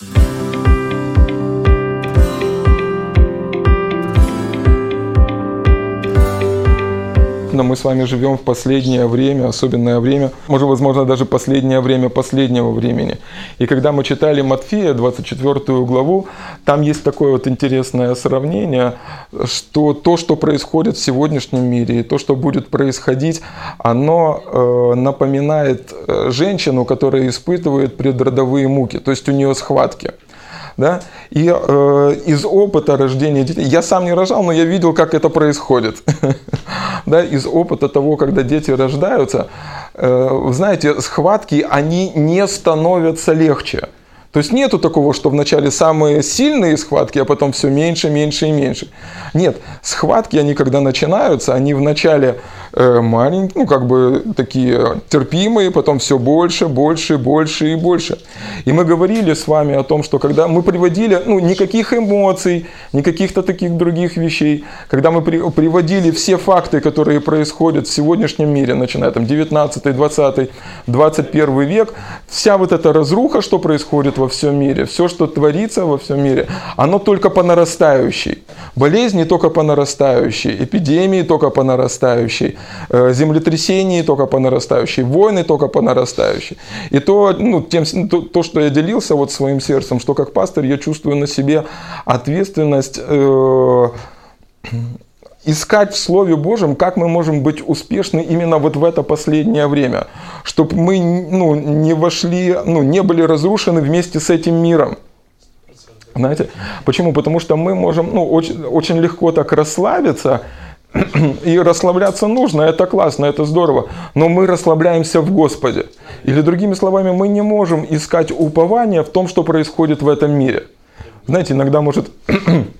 действительно мы с вами живем в последнее время, особенное время, может, возможно, даже последнее время последнего времени. И когда мы читали Матфея, 24 главу, там есть такое вот интересное сравнение, что то, что происходит в сегодняшнем мире, и то, что будет происходить, оно э, напоминает э, женщину, которая испытывает предродовые муки, то есть у нее схватки да, и э, из опыта рождения детей, я сам не рожал, но я видел, как это происходит, да, из опыта того, когда дети рождаются, э, знаете, схватки, они не становятся легче. То есть нету такого, что вначале самые сильные схватки, а потом все меньше, меньше и меньше. Нет, схватки, они когда начинаются, они вначале э, маленькие, ну как бы такие терпимые, потом все больше, больше, больше и больше. И мы говорили с вами о том, что когда мы приводили, ну никаких эмоций, никаких-то таких других вещей, когда мы при, приводили все факты, которые происходят в сегодняшнем мире, начиная там 19, 20, 21 век, вся вот эта разруха, что происходит во всем мире, все, что творится во всем мире, оно только по нарастающей. Болезни только по нарастающей, эпидемии только по нарастающей, э, землетрясения только по нарастающей, войны только по нарастающей. И то, ну, тем, то, то, что я делился вот своим сердцем, что как пастор я чувствую на себе ответственность э, искать в Слове Божьем, как мы можем быть успешны именно вот в это последнее время, чтобы мы ну, не вошли, ну, не были разрушены вместе с этим миром. Знаете, почему? Потому что мы можем ну, очень, очень легко так расслабиться, и расслабляться нужно, это классно, это здорово, но мы расслабляемся в Господе. Или другими словами, мы не можем искать упования в том, что происходит в этом мире. Знаете, иногда может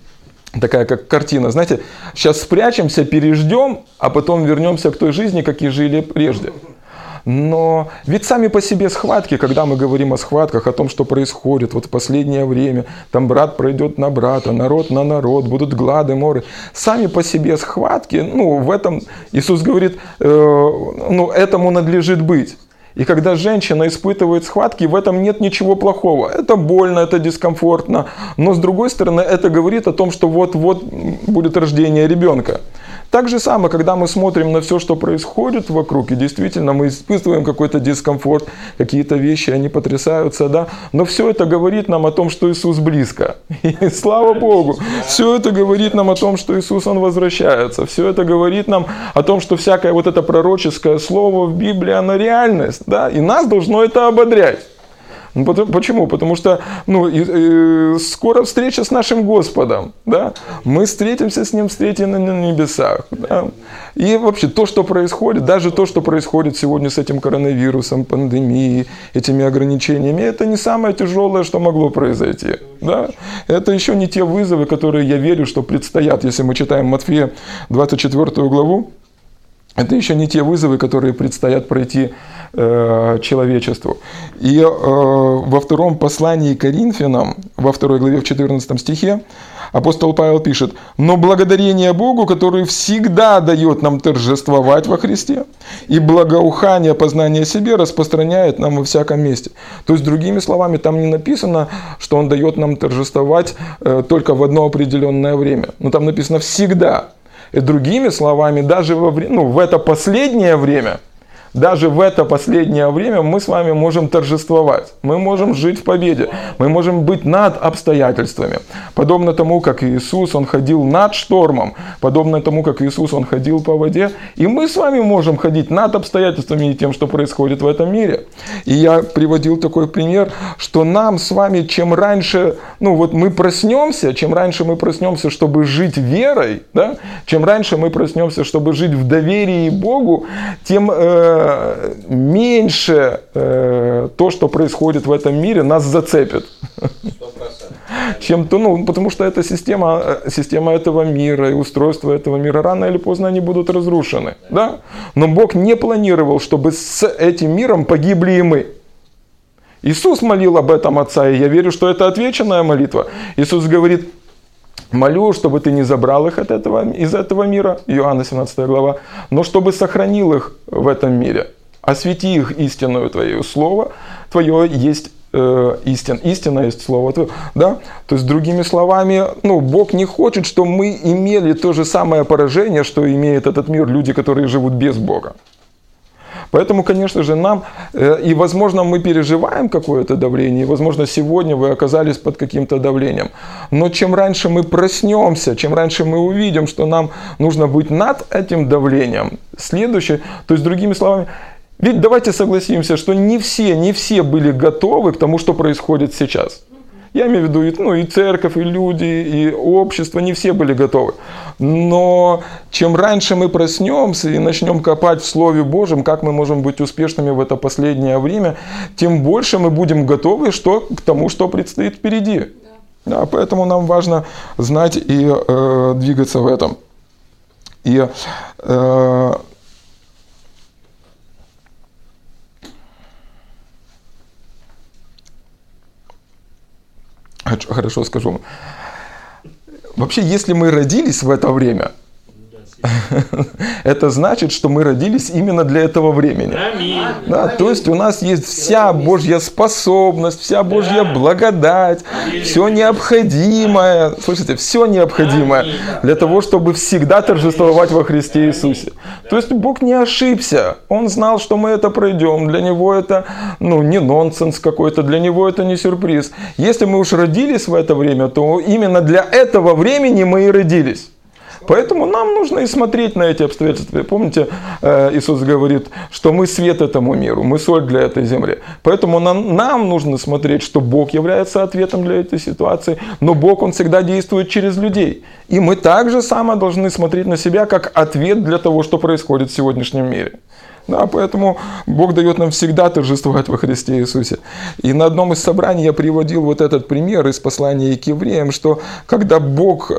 такая как картина. Знаете, сейчас спрячемся, переждем, а потом вернемся к той жизни, как и жили прежде. Но ведь сами по себе схватки, когда мы говорим о схватках, о том, что происходит вот в последнее время, там брат пройдет на брата, народ на народ, будут глады, моры. Сами по себе схватки, ну, в этом Иисус говорит, э, ну, этому надлежит быть. И когда женщина испытывает схватки, в этом нет ничего плохого. Это больно, это дискомфортно. Но с другой стороны, это говорит о том, что вот-вот будет рождение ребенка. Так же самое, когда мы смотрим на все, что происходит вокруг, и действительно мы испытываем какой-то дискомфорт, какие-то вещи, они потрясаются, да, но все это говорит нам о том, что Иисус близко. И слава Богу, все это говорит нам о том, что Иисус, Он возвращается. Все это говорит нам о том, что всякое вот это пророческое слово в Библии, оно реальность, да, и нас должно это ободрять. Ну, почему? Потому что ну, и, и, скоро встреча с нашим Господом. Да? Мы встретимся с Ним, встретим на небесах. Да? И вообще то, что происходит, даже то, что происходит сегодня с этим коронавирусом, пандемией, этими ограничениями, это не самое тяжелое, что могло произойти. Да? Это еще не те вызовы, которые я верю, что предстоят, если мы читаем Матфея 24 главу. Это еще не те вызовы, которые предстоят пройти э, человечеству. И э, во втором послании Коринфянам, во второй главе, в 14 стихе, апостол Павел пишет, «Но благодарение Богу, который всегда дает нам торжествовать во Христе, и благоухание познания себе распространяет нам во всяком месте». То есть, другими словами, там не написано, что Он дает нам торжествовать э, только в одно определенное время. Но там написано «всегда». И другими словами, даже во, ну, в это последнее время – даже в это последнее время мы с вами можем торжествовать. Мы можем жить в победе. Мы можем быть над обстоятельствами. Подобно тому, как Иисус, Он ходил над штормом. Подобно тому, как Иисус, Он ходил по воде. И мы с вами можем ходить над обстоятельствами и тем, что происходит в этом мире. И я приводил такой пример, что нам с вами, чем раньше, ну вот мы проснемся, чем раньше мы проснемся, чтобы жить верой, да, чем раньше мы проснемся, чтобы жить в доверии Богу, тем э, меньше э, то, что происходит в этом мире, нас зацепит. Чем то, ну, потому что эта система, э, система этого мира и устройство этого мира рано или поздно они будут разрушены. Да? Но Бог не планировал, чтобы с этим миром погибли и мы. Иисус молил об этом Отца, и я верю, что это отвеченная молитва. Иисус говорит, Молю, чтобы ты не забрал их от этого, из этого мира, Иоанна 17 глава, но чтобы сохранил их в этом мире. Освети их истинную Твою Слово, Твое есть э, истин. Истина есть слово. Да? То есть, другими словами, ну, Бог не хочет, чтобы мы имели то же самое поражение, что имеет этот мир, люди, которые живут без Бога. Поэтому, конечно же, нам, э, и возможно, мы переживаем какое-то давление, и, возможно, сегодня вы оказались под каким-то давлением. Но чем раньше мы проснемся, чем раньше мы увидим, что нам нужно быть над этим давлением, следующее, то есть, другими словами, ведь давайте согласимся, что не все, не все были готовы к тому, что происходит сейчас. Я имею в виду ну, и церковь, и люди, и общество, не все были готовы. Но чем раньше мы проснемся и начнем копать в Слове Божьем, как мы можем быть успешными в это последнее время, тем больше мы будем готовы что, к тому, что предстоит впереди. Да, поэтому нам важно знать и э, двигаться в этом. И э, хорошо скажу. Вообще, если мы родились в это время, это значит, что мы родились именно для этого времени. Да, то есть у нас есть вся Божья способность, вся Божья благодать, все необходимое, слышите, все необходимое для того, чтобы всегда торжествовать во Христе Иисусе. То есть Бог не ошибся, Он знал, что мы это пройдем, для Него это ну, не нонсенс какой-то, для Него это не сюрприз. Если мы уж родились в это время, то именно для этого времени мы и родились. Поэтому нам нужно и смотреть на эти обстоятельства. Помните, э, Иисус говорит, что мы свет этому миру, мы соль для этой земли. Поэтому нам, нам нужно смотреть, что Бог является ответом для этой ситуации, но Бог, Он всегда действует через людей. И мы также само должны смотреть на себя как ответ для того, что происходит в сегодняшнем мире. Да, поэтому Бог дает нам всегда торжествовать во Христе Иисусе. И на одном из собраний я приводил вот этот пример из послания к евреям, что когда Бог, э,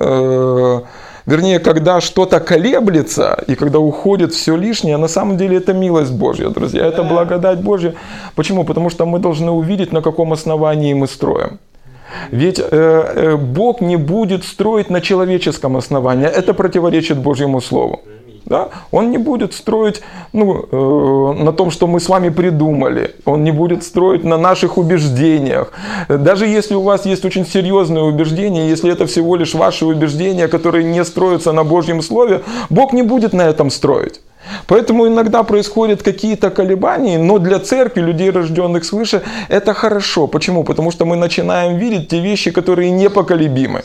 э, вернее, когда что-то колеблется и когда уходит все лишнее, на самом деле это милость Божья, друзья, это благодать Божья. Почему? Потому что мы должны увидеть, на каком основании мы строим. Ведь э, э, Бог не будет строить на человеческом основании. Это противоречит Божьему Слову. Да? Он не будет строить ну, э, на том, что мы с вами придумали. Он не будет строить на наших убеждениях. Даже если у вас есть очень серьезные убеждения, если это всего лишь ваши убеждения, которые не строятся на Божьем Слове, Бог не будет на этом строить. Поэтому иногда происходят какие-то колебания, но для церкви, людей, рожденных свыше, это хорошо. Почему? Потому что мы начинаем видеть те вещи, которые непоколебимы.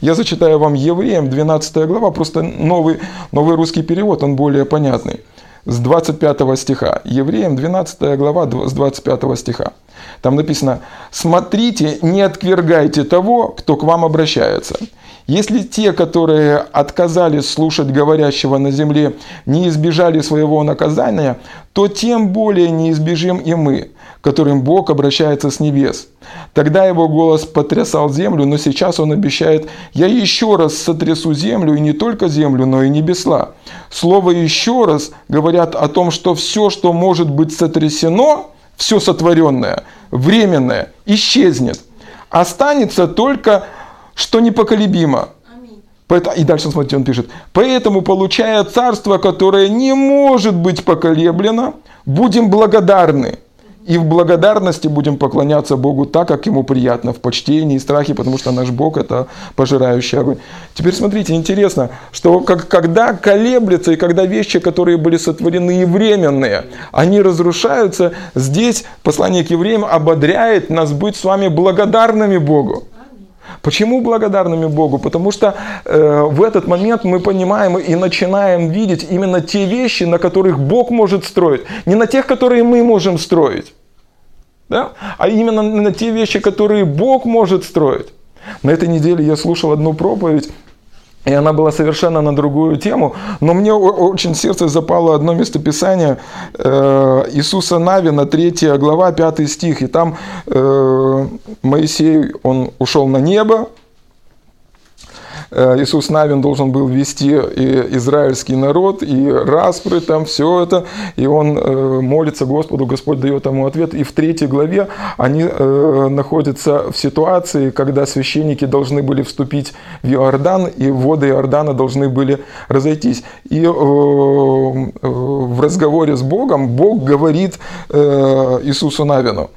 Я зачитаю вам Евреям, 12 глава, просто новый, новый русский перевод, он более понятный. С 25 стиха. Евреям, 12 глава, с 25 стиха. Там написано, смотрите, не отвергайте того, кто к вам обращается. Если те, которые отказались слушать говорящего на земле, не избежали своего наказания, то тем более не избежим и мы, которым Бог обращается с небес. Тогда его голос потрясал землю, но сейчас он обещает, я еще раз сотрясу землю, и не только землю, но и небесла. Слово «еще раз» говорят о том, что все, что может быть сотрясено, все сотворенное, временное, исчезнет. Останется только что непоколебимо. И дальше, смотрите, он пишет. Поэтому, получая царство, которое не может быть поколеблено, будем благодарны. И в благодарности будем поклоняться Богу так, как Ему приятно, в почтении и страхе, потому что наш Бог – это пожирающий огонь. Теперь смотрите, интересно, что как, когда колеблется и когда вещи, которые были сотворены и временные, они разрушаются, здесь послание к евреям ободряет нас быть с вами благодарными Богу. Почему благодарными Богу? Потому что э, в этот момент мы понимаем и начинаем видеть именно те вещи, на которых Бог может строить, не на тех, которые мы можем строить, да? а именно на те вещи, которые Бог может строить. На этой неделе я слушал одну проповедь и она была совершенно на другую тему. Но мне очень сердце запало одно местописание э, Иисуса Навина, 3 глава, 5 стих. И там э, Моисей, он ушел на небо, Иисус Навин должен был вести и израильский народ, и распры, там все это, и он э, молится Господу, Господь дает ему ответ. И в третьей главе они э, находятся в ситуации, когда священники должны были вступить в Иордан, и воды Иордана должны были разойтись. И в разговоре с Богом Бог говорит Иисусу Навину,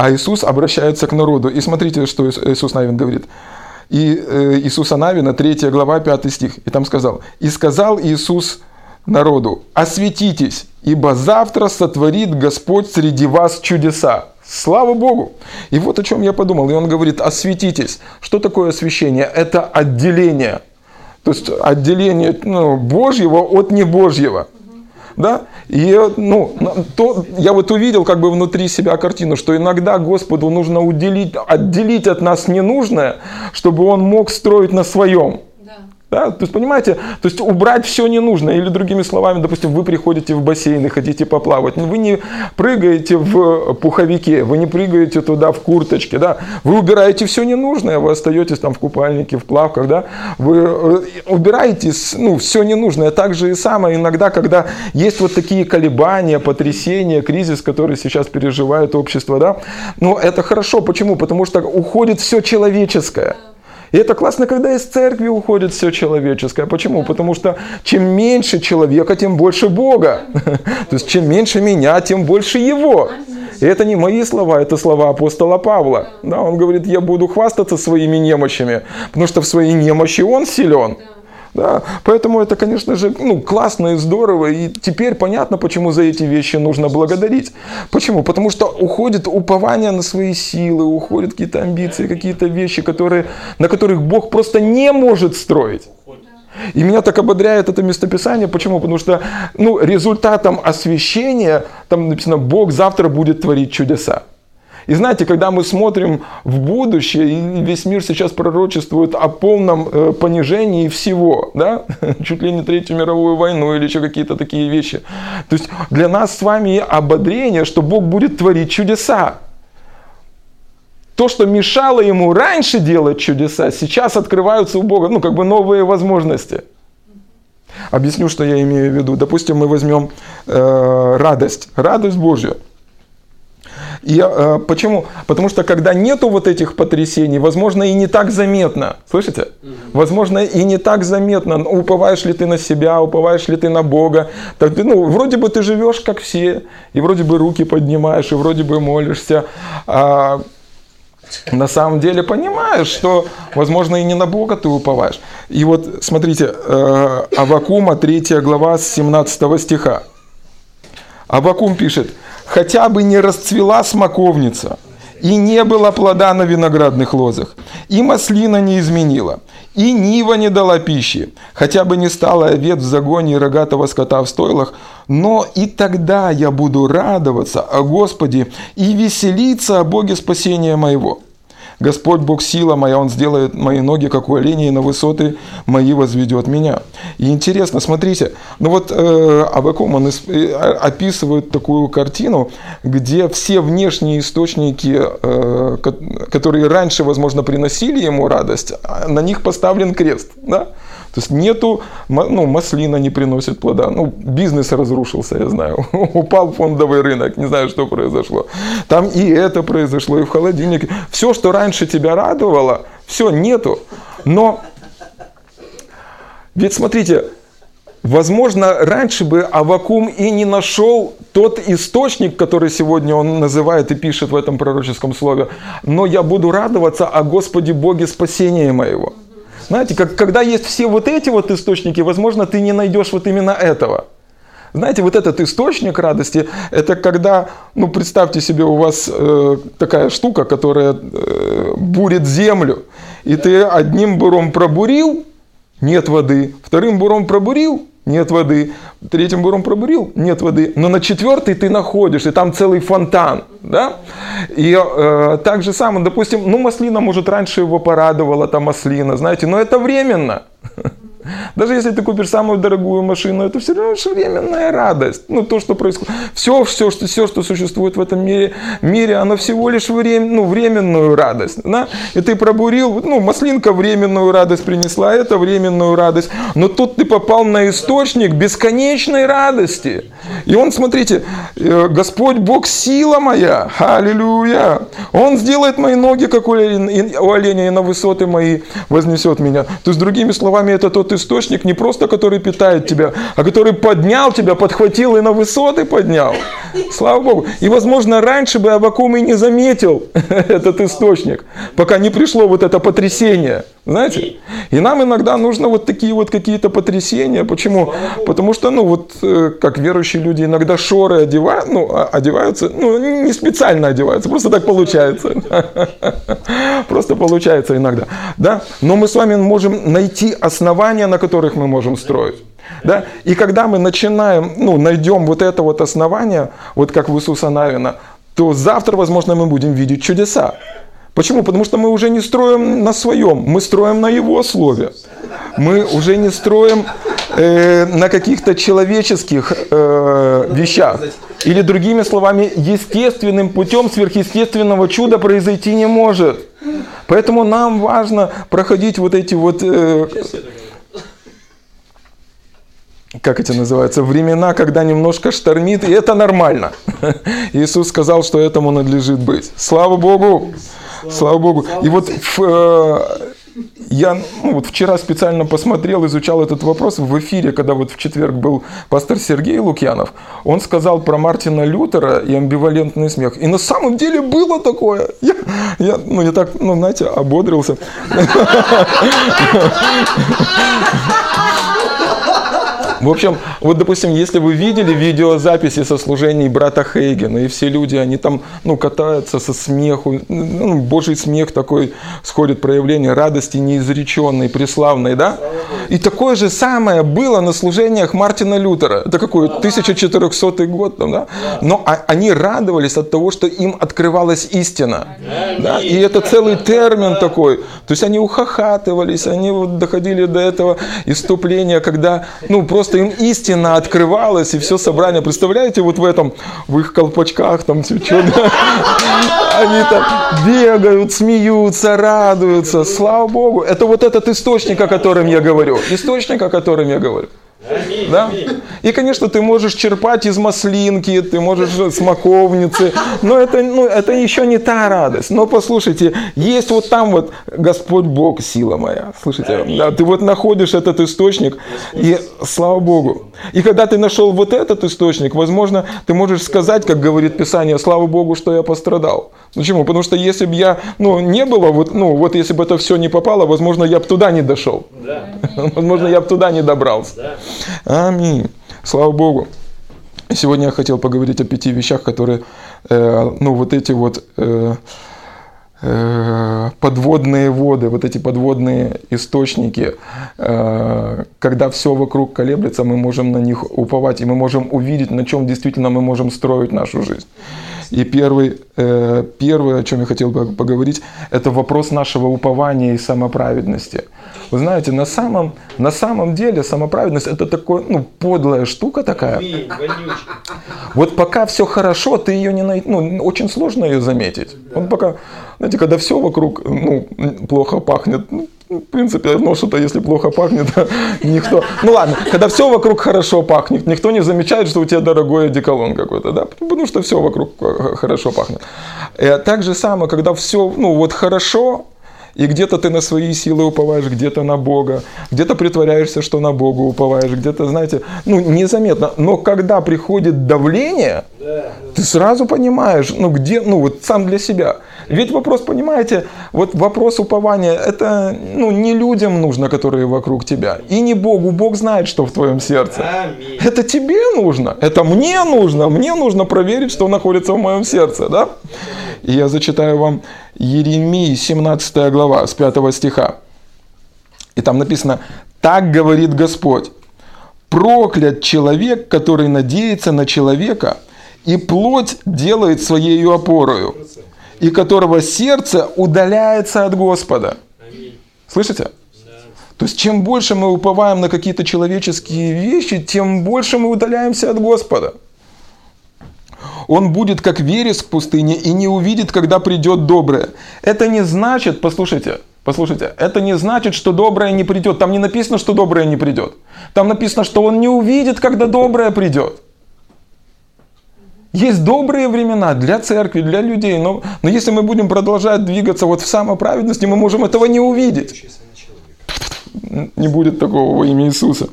А Иисус обращается к народу. И смотрите, что Иисус Навин говорит. И э, Иисуса Навина, 3 глава, 5 стих. И там сказал. «И сказал Иисус народу, осветитесь, ибо завтра сотворит Господь среди вас чудеса». Слава Богу! И вот о чем я подумал. И он говорит, осветитесь. Что такое освящение? Это отделение. То есть отделение ну, Божьего от небожьего да, и ну, то, я вот увидел как бы внутри себя картину, что иногда Господу нужно уделить, отделить от нас ненужное, чтобы Он мог строить на своем. Да? То есть, понимаете, то есть убрать все не нужно. Или другими словами, допустим, вы приходите в бассейн и хотите поплавать. Вы не прыгаете в пуховике, вы не прыгаете туда в курточке. Да? Вы убираете все ненужное, вы остаетесь там в купальнике, в плавках. Да? Вы э, убираете ну, все ненужное. Так же и самое иногда, когда есть вот такие колебания, потрясения, кризис, который сейчас переживает общество. Да? Но это хорошо. Почему? Потому что уходит все человеческое. И это классно, когда из церкви уходит все человеческое. Почему? Потому что чем меньше человека, тем больше Бога. То есть чем меньше меня, тем больше Его. И это не мои слова, это слова апостола Павла. Да, он говорит, я буду хвастаться своими немощами, потому что в своей немощи он силен. Да? Поэтому это, конечно же, ну, классно и здорово. И теперь понятно, почему за эти вещи нужно благодарить. Почему? Потому что уходит упование на свои силы, уходят какие-то амбиции, какие-то вещи, которые, на которых Бог просто не может строить. И меня так ободряет это местописание. Почему? Потому что ну, результатом освящения, там написано, Бог завтра будет творить чудеса. И знаете, когда мы смотрим в будущее, и весь мир сейчас пророчествует о полном э, понижении всего, да, чуть ли не Третью мировую войну или еще какие-то такие вещи. То есть для нас с вами ободрение, что Бог будет творить чудеса. То, что мешало ему раньше делать чудеса, сейчас открываются у Бога, ну, как бы новые возможности. Объясню, что я имею в виду. Допустим, мы возьмем э, радость, радость Божью – и э, почему? Потому что когда нету вот этих потрясений, возможно, и не так заметно. Слышите? Возможно, и не так заметно. Ну, уповаешь ли ты на себя, уповаешь ли ты на Бога. Так, ну, вроде бы ты живешь как все, и вроде бы руки поднимаешь, и вроде бы молишься. А на самом деле понимаешь, что, возможно, и не на Бога ты уповаешь. И вот, смотрите, э, Авакума, 3 глава, с 17 стиха. Авакум пишет, хотя бы не расцвела смоковница, и не было плода на виноградных лозах, и маслина не изменила, и нива не дала пищи, хотя бы не стала овец в загоне и рогатого скота в стойлах, но и тогда я буду радоваться о Господе и веселиться о Боге спасения моего. Господь Бог сила моя, Он сделает мои ноги, как у оленей, и на высоты мои возведет меня. И интересно, смотрите, ну вот э, Абакум, он э, описывает такую картину, где все внешние источники, э, которые раньше, возможно, приносили ему радость, а на них поставлен крест. Да? То есть нету, ну, маслина не приносит плода. Ну, бизнес разрушился, я знаю. Упал фондовый рынок, не знаю, что произошло. Там и это произошло, и в холодильнике. Все, что раньше тебя радовало, все, нету. Но, ведь смотрите, Возможно, раньше бы Авакум и не нашел тот источник, который сегодня он называет и пишет в этом пророческом слове. Но я буду радоваться о Господе Боге спасения моего. Знаете, как, когда есть все вот эти вот источники, возможно, ты не найдешь вот именно этого. Знаете, вот этот источник радости, это когда, ну, представьте себе, у вас э, такая штука, которая э, бурит землю, и ты одним буром пробурил, нет воды, вторым буром пробурил, нет воды. Третьим буром пробурил, нет воды. Но на четвертый ты находишь, и там целый фонтан. Да? И э, так же самое, допустим, ну маслина, может, раньше его порадовала, там маслина, знаете, но это временно. Даже если ты купишь самую дорогую машину, это все равно временная радость. Ну, то, что происходит. Все, все, что, все, что существует в этом мире, мире оно всего лишь время, ну, временную радость. Да? И ты пробурил, ну, маслинка временную радость принесла, это временную радость. Но тут ты попал на источник бесконечной радости. И он, смотрите, э, Господь Бог сила моя, аллилуйя. Он сделает мои ноги, как у оленя, и на высоты мои вознесет меня. То есть, другими словами, это тот тот источник, не просто который питает тебя, а который поднял тебя, подхватил и на высоты поднял. Слава Богу. И, возможно, раньше бы Авакум и не заметил этот источник, пока не пришло вот это потрясение. Знаете? И нам иногда нужно вот такие вот какие-то потрясения. Почему? Потому что, ну, вот, э, как верующие люди иногда шоры одевают, ну, а, одеваются, ну, не специально одеваются, просто так получается. Просто получается иногда. Да? Но мы с вами можем найти основания, на которых мы можем строить. Да? И когда мы начинаем, ну, найдем вот это вот основание, вот как в Иисуса Навина, то завтра, возможно, мы будем видеть чудеса. Почему? Потому что мы уже не строим на своем, мы строим на Его Слове. Мы уже не строим э, на каких-то человеческих э, вещах. Или другими словами, естественным путем сверхъестественного чуда произойти не может. Поэтому нам важно проходить вот эти вот... Э, как это называется, времена, когда немножко штормит, и это нормально. Иисус сказал, что этому надлежит быть. Слава Богу! Слава Богу. И вот в, э, я ну, вот вчера специально посмотрел, изучал этот вопрос в эфире, когда вот в четверг был пастор Сергей Лукьянов. Он сказал про Мартина Лютера и амбивалентный смех. И на самом деле было такое. Я, я, ну, я так, ну, знаете, ободрился. В общем, вот, допустим, если вы видели видеозаписи со служений брата Хейгена, и все люди, они там, ну, катаются со смеху, ну, божий смех такой сходит, проявление радости неизреченной, преславной, да? И такое же самое было на служениях Мартина Лютера. Это какой? 1400 год, там, да? Но а, они радовались от того, что им открывалась истина. Да? И это целый термин такой. То есть они ухахатывались, они вот доходили до этого иступления, когда, ну, просто просто им истина открывалась, и все собрание, представляете, вот в этом, в их колпачках, там все что они там бегают, смеются, радуются, слава Богу. Это вот этот источник, о котором я говорю, источник, о котором я говорю. Да? И, конечно, ты можешь черпать из маслинки, ты можешь смоковницы, но это, ну, это еще не та радость. Но послушайте, есть вот там вот Господь Бог, сила моя. Слышите, да, ты вот находишь этот источник, и слава Богу. И когда ты нашел вот этот источник, возможно, ты можешь сказать, как говорит Писание, слава Богу, что я пострадал. Почему? Потому что если бы я, ну, не было, вот, ну, вот если бы это все не попало, возможно, я бы туда не дошел. Да. Возможно, я бы туда не добрался. Да. Аминь. Слава Богу. Сегодня я хотел поговорить о пяти вещах, которые, э, ну, вот эти вот э, подводные воды, вот эти подводные источники, э, когда все вокруг колеблется, мы можем на них уповать, и мы можем увидеть, на чем действительно мы можем строить нашу жизнь. И первый, э, первое, о чем я хотел бы поговорить, это вопрос нашего упования и самоправедности. Вы знаете, на самом, на самом деле самоправедность это такая, ну, подлая штука такая. Вот пока все хорошо, ты ее не найдешь, ну, очень сложно ее заметить. Вот пока, знаете, когда все вокруг, ну, плохо пахнет, ну, в принципе, ну что-то, если плохо пахнет, никто... Ну ладно, когда все вокруг хорошо пахнет, никто не замечает, что у тебя дорогой одеколон какой-то, да, потому что все вокруг хорошо пахнет. И э, так же самое, когда все, ну вот хорошо, и где-то ты на свои силы уповаешь, где-то на Бога, где-то притворяешься, что на Бога уповаешь, где-то, знаете, ну, незаметно. Но когда приходит давление, ты сразу понимаешь, ну, где, ну, вот сам для себя. Ведь вопрос, понимаете, вот вопрос упования, это, ну, не людям нужно, которые вокруг тебя, и не Богу. Бог знает, что в твоем сердце. Аминь. Это тебе нужно, это мне нужно, мне нужно проверить, что находится в моем сердце, да? И я зачитаю вам Еремии, 17 глава, с 5 стиха. И там написано, так говорит Господь, проклят человек, который надеется на человека, и плоть делает своей опорою, и которого сердце удаляется от Господа. Слышите? То есть, чем больше мы уповаем на какие-то человеческие вещи, тем больше мы удаляемся от Господа. Он будет как вереск в пустыне и не увидит, когда придет доброе. Это не значит, послушайте, послушайте, это не значит, что доброе не придет. Там не написано, что доброе не придет. Там написано, что он не увидит, когда доброе придет. Есть добрые времена для церкви, для людей, но, но если мы будем продолжать двигаться вот в самоправедности, мы можем этого не увидеть. Не будет такого во имя Иисуса.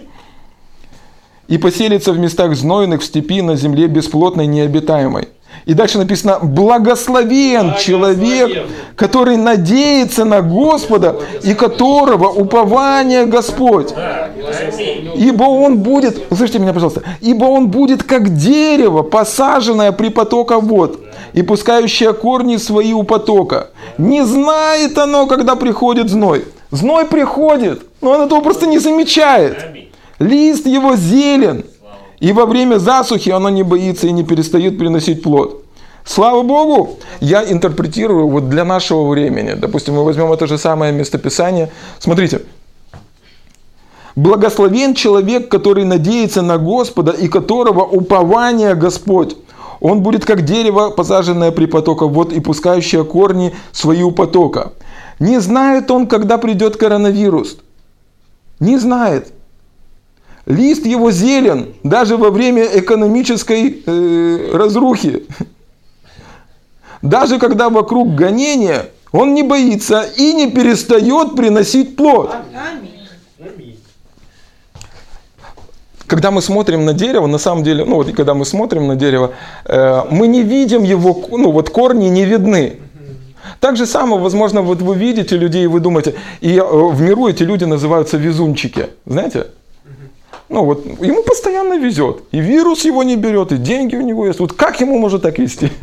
И поселится в местах знойных, в степи, на земле бесплотной, необитаемой. И дальше написано, благословен человек, который надеется на Господа и которого упование Господь. Ибо он будет, слышите меня, пожалуйста, ибо он будет как дерево, посаженное при потоках вод и пускающее корни свои у потока. Не знает оно, когда приходит зной. Зной приходит, но он этого просто не замечает. Лист его зелен, и во время засухи оно не боится и не перестает приносить плод. Слава Богу, я интерпретирую вот для нашего времени. Допустим, мы возьмем это же самое местописание. Смотрите. Благословен человек, который надеется на Господа и которого упование Господь. Он будет как дерево, посаженное при потоках вод и пускающее корни свои у потока. Не знает он, когда придет коронавирус. Не знает. Лист его зелен даже во время экономической э, разрухи. Даже когда вокруг гонения, он не боится и не перестает приносить плод. Когда мы смотрим на дерево, на самом деле, ну вот когда мы смотрим на дерево, э, мы не видим его, ну вот корни не видны. Так же самое, возможно, вот вы видите людей, и вы думаете, и э, в миру эти люди называются везунчики, знаете? Ну вот, ему постоянно везет. И вирус его не берет, и деньги у него есть. Вот как ему может так вести?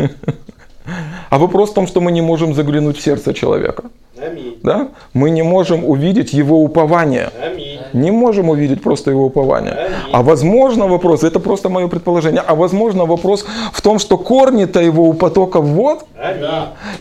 А вопрос в том, что мы не можем заглянуть в сердце человека. Аминь. Да? Мы не можем увидеть его упование. Аминь. Не можем увидеть просто его упование. Аминь. А возможно вопрос, это просто мое предположение, а возможно вопрос в том, что корни-то его у потока Аминь.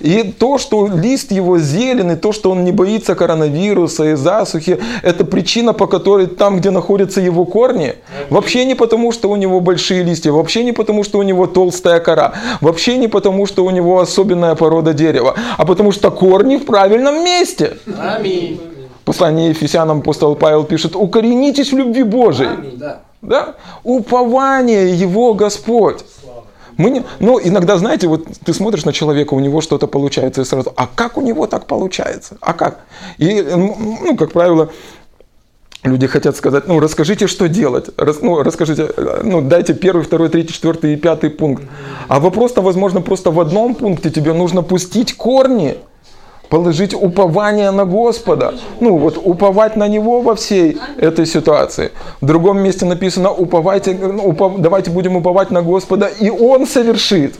и то, что лист его зеленый, то, что он не боится коронавируса и засухи, это причина, по которой там, где находятся его корни, Аминь. вообще не потому, что у него большие листья, вообще не потому, что у него толстая кора, вообще не потому, что у него особенная порода дерева, а потому что корни в правильном месте. Аминь. Послание Ефесянам апостол Павел пишет, укоренитесь в любви Божией. Аминь. Да. Да? Упование Его Господь. Мы не, ну, иногда, знаете, вот ты смотришь на человека, у него что-то получается, и сразу, а как у него так получается? А как? И, ну, как правило, Люди хотят сказать, ну расскажите, что делать. Рас, ну, расскажите, ну дайте первый, второй, третий, четвертый и пятый пункт. А вопрос-то, возможно, просто в одном пункте тебе нужно пустить корни, положить упование на Господа. Ну вот уповать на Него во всей этой ситуации. В другом месте написано, уповайте, ну, упов, давайте будем уповать на Господа, и Он совершит.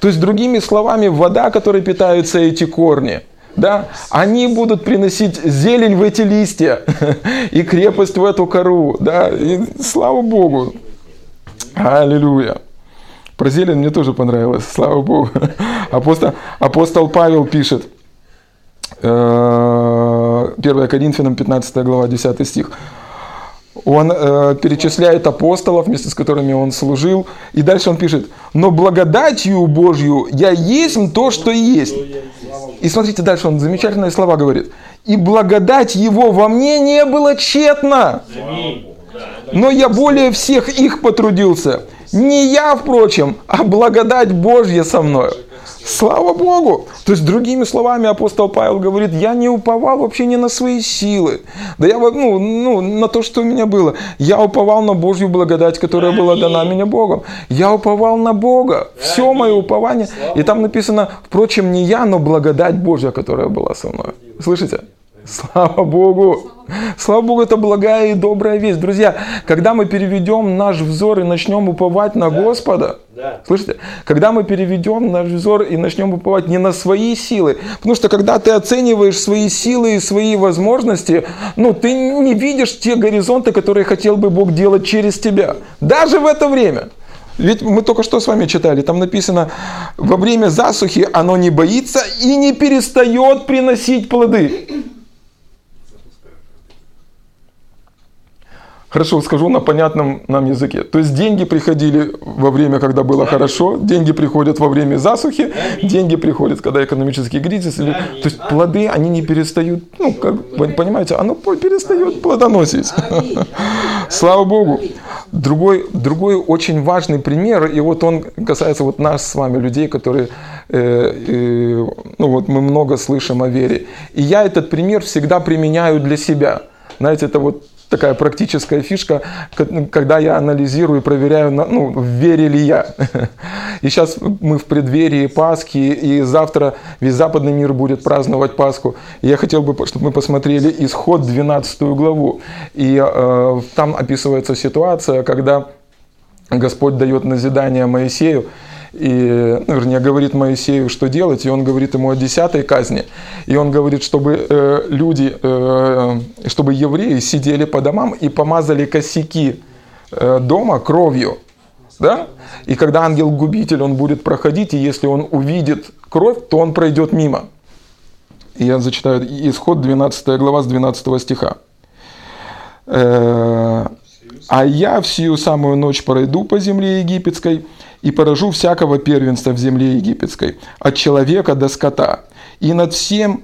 То есть, другими словами, вода, которой питаются эти корни – да, они будут приносить зелень в эти листья и крепость в эту кору, да, и слава Богу. Аллилуйя. Про зелень мне тоже понравилось, слава Богу. Апостол, апостол Павел пишет, 1 э, Коринфянам 15 глава 10 стих. Он э, перечисляет апостолов, вместе с которыми он служил. И дальше он пишет, но благодатью Божью я есть то, что есть. И смотрите, дальше он замечательные слова говорит. И благодать его во мне не было тщетна. Но я более всех их потрудился. Не я, впрочем, а благодать Божья со мною. Слава Богу! То есть, другими словами, апостол Павел говорит, я не уповал вообще не на свои силы. Да я, ну, ну, на то, что у меня было. Я уповал на Божью благодать, которая была дана мне Богом. Я уповал на Бога. Все мое упование. И там написано, впрочем, не я, но благодать Божья, которая была со мной. Слышите? Слава Богу! Слава Богу, это благая и добрая весть. Друзья, когда мы переведем наш взор и начнем уповать на да. Господа, да. слышите, когда мы переведем наш взор и начнем уповать не на свои силы, потому что когда ты оцениваешь свои силы и свои возможности, ну, ты не видишь те горизонты, которые хотел бы Бог делать через тебя. Даже в это время. Ведь мы только что с вами читали, там написано, во время засухи оно не боится и не перестает приносить плоды. Хорошо, скажу на понятном нам языке. То есть деньги приходили во время, когда было хорошо, деньги приходят во время засухи, деньги приходят, когда экономический кризис. Или... То есть плоды, они не перестают, ну, как, понимаете, оно перестает плодоносить. Слава Богу. Другой, другой очень важный пример, и вот он касается вот нас с вами, людей, которые, э, э, ну вот мы много слышим о вере. И я этот пример всегда применяю для себя. Знаете, это вот такая практическая фишка, когда я анализирую и проверяю, ну, вере ли я. И сейчас мы в преддверии Пасхи, и завтра весь западный мир будет праздновать Пасху. И я хотел бы, чтобы мы посмотрели исход 12 главу. И э, там описывается ситуация, когда Господь дает назидание Моисею, и, ну, вернее, говорит Моисею, что делать, и он говорит ему о десятой казни. И он говорит, чтобы э, люди, э, чтобы евреи сидели по домам и помазали косяки э, дома кровью. Да? И когда ангел-губитель, он будет проходить, и если он увидит кровь, то он пройдет мимо. И я зачитаю исход 12 глава с 12 стиха. Э, «А я в сию самую ночь пройду по земле египетской, и поражу всякого первенства в земле египетской, от человека до скота, и над всем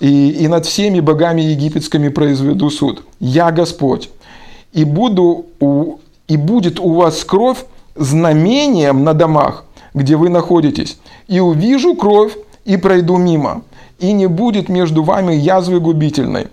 и, и над всеми богами египетскими произведу суд. Я Господь. И, буду у, и будет у вас кровь знамением на домах, где вы находитесь. И увижу кровь, и пройду мимо. И не будет между вами язвы губительной,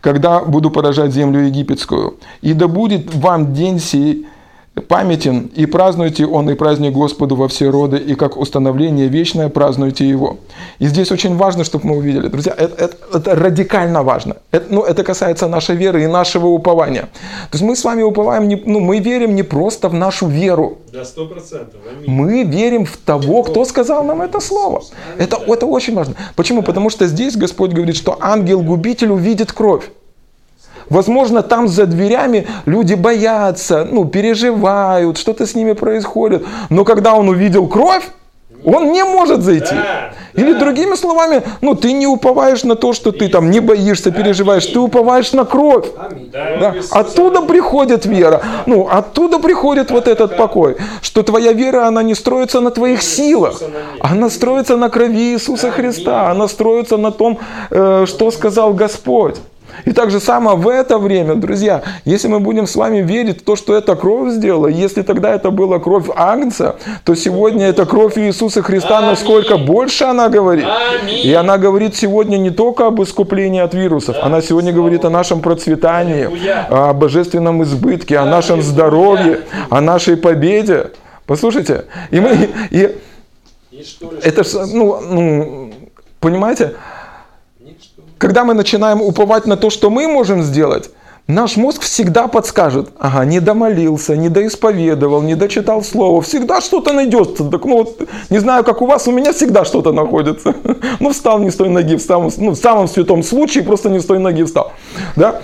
когда буду поражать землю египетскую. И да будет вам день сей памятен, и празднуйте он и праздник Господу во все роды, и как установление вечное празднуйте его. И здесь очень важно, чтобы мы увидели, друзья, это, это, это радикально важно. Это, ну, это касается нашей веры и нашего упования. То есть мы с вами уповаем, не, ну, мы верим не просто в нашу веру. Да, сто процентов. Мы верим в того, кто сказал нам это слово. Это, это очень важно. Почему? Потому что здесь Господь говорит, что ангел-губитель увидит кровь. Возможно, там за дверями люди боятся, ну, переживают, что-то с ними происходит. Но когда он увидел кровь, он не может зайти. Да, Или да. другими словами, ну ты не уповаешь на то, что ты там не боишься, переживаешь, ты уповаешь на кровь. Да. Да. Оттуда приходит вера. Ну, оттуда приходит вот этот покой. Что твоя вера, она не строится на твоих силах. Она строится на крови Иисуса Христа. Она строится на том, э, что сказал Господь. И так же само в это время, друзья, если мы будем с вами верить в то, что эта кровь сделала, если тогда это была кровь Агнца, то сегодня это кровь Иисуса Христа, насколько больше она говорит. И она говорит сегодня не только об искуплении от вирусов, она сегодня говорит о нашем процветании, о божественном избытке, о нашем здоровье, о нашей победе. Послушайте, и мы, и, это, ну, ну, понимаете, когда мы начинаем уповать на то, что мы можем сделать, наш мозг всегда подскажет, ага, не домолился, не доисповедовал, не дочитал слово, всегда что-то найдется. Так, ну, вот, не знаю, как у вас, у меня всегда что-то находится. Ну, встал не с той ноги, в самом, ну, в самом святом случае просто не с той ноги встал. Да?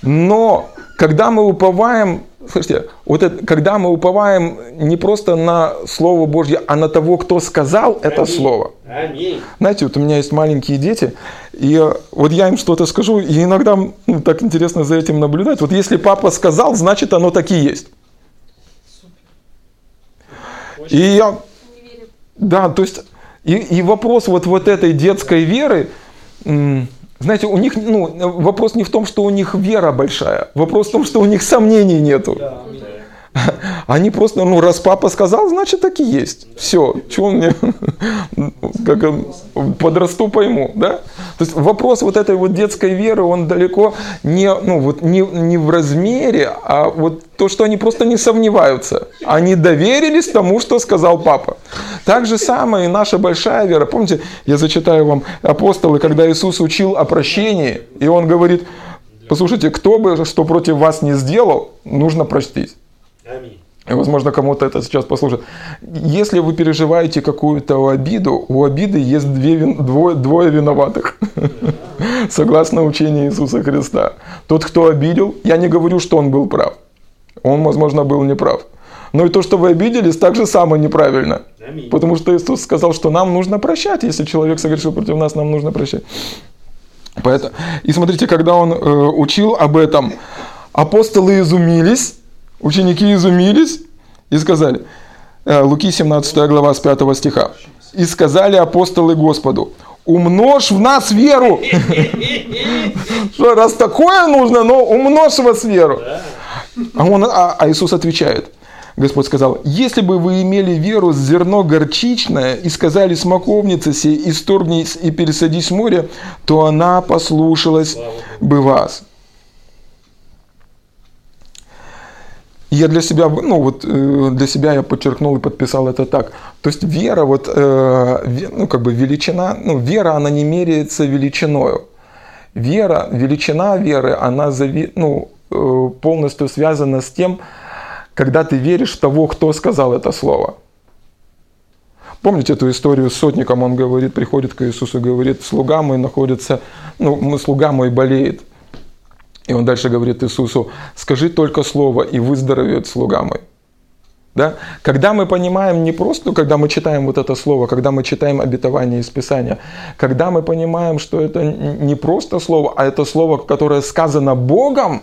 Но когда мы уповаем слушайте, вот это, когда мы уповаем не просто на Слово Божье, а на того, кто сказал это Аминь. Слово. Аминь. Знаете, вот у меня есть маленькие дети, и вот я им что-то скажу, и иногда ну, так интересно за этим наблюдать. Вот если папа сказал, значит оно так и есть. И я... Да, то есть, и, и вопрос вот, вот этой детской веры, знаете, у них ну, вопрос не в том, что у них вера большая, вопрос в том, что у них сомнений нету. Да. Они просто, ну, раз папа сказал, значит, так и есть. Все, что он мне, как он, подрасту, пойму, да? То есть вопрос вот этой вот детской веры, он далеко не, ну, вот не, не в размере, а вот то, что они просто не сомневаются. Они доверились тому, что сказал папа. Так же самое и наша большая вера. Помните, я зачитаю вам апостолы, когда Иисус учил о прощении, и он говорит, послушайте, кто бы что против вас не сделал, нужно простить. Аминь. Возможно, кому-то это сейчас послужит. Если вы переживаете какую-то обиду, у обиды есть две, двое, двое виноватых. Согласно учению Иисуса Христа. Тот, кто обидел, я не говорю, что он был прав. Он, возможно, был неправ. Но и то, что вы обиделись, так же самое неправильно. Потому что Иисус сказал, что нам нужно прощать. Если человек согрешил против нас, нам нужно прощать. Поэтому, и смотрите, когда он э, учил об этом, Апостолы изумились, ученики изумились и сказали, э, Луки 17 глава с 5 стиха, и сказали апостолы Господу, умножь в нас веру. Что, раз такое нужно, но умножь в вас веру. А, он, а, а Иисус отвечает, Господь сказал, если бы вы имели веру с зерно горчичное и сказали смоковнице сей, исторгнись и пересадись в море, то она послушалась бы вас. Я для себя, ну вот э, для себя я подчеркнул и подписал это так. То есть вера, вот, э, ну как бы величина, ну вера, она не меряется величиною. Вера, величина веры, она зави, ну, э, полностью связана с тем, когда ты веришь в того, кто сказал это слово. Помните эту историю с сотником? Он говорит, приходит к Иисусу и говорит, слуга мой находится, ну, слуга мой болеет. И он дальше говорит Иисусу, скажи только слово, и выздоровеет слуга мой. Да? Когда мы понимаем не просто, когда мы читаем вот это слово, когда мы читаем обетование из Писания, когда мы понимаем, что это не просто слово, а это слово, которое сказано Богом,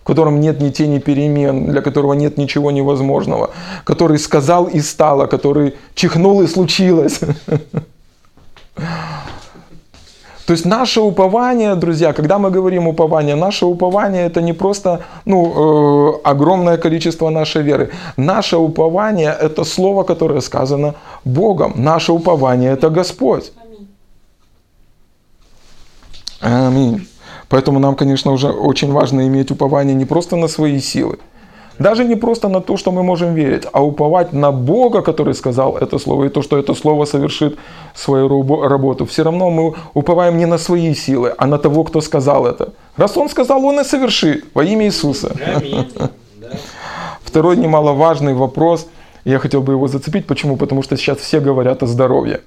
в котором нет ни тени перемен, для которого нет ничего невозможного, который сказал и стало, который чихнул и случилось. То есть наше упование, друзья, когда мы говорим упование, наше упование это не просто ну, э, огромное количество нашей веры. Наше упование это слово, которое сказано Богом. Наше упование это Господь. Аминь. Поэтому нам, конечно, уже очень важно иметь упование не просто на свои силы, даже не просто на то, что мы можем верить, а уповать на Бога, который сказал это слово, и то, что это слово совершит свою работу. Все равно мы уповаем не на свои силы, а на того, кто сказал это. Раз Он сказал, Он и совершит во имя Иисуса. Второй немаловажный вопрос, я хотел бы его зацепить. Почему? Потому что сейчас все говорят о здоровье.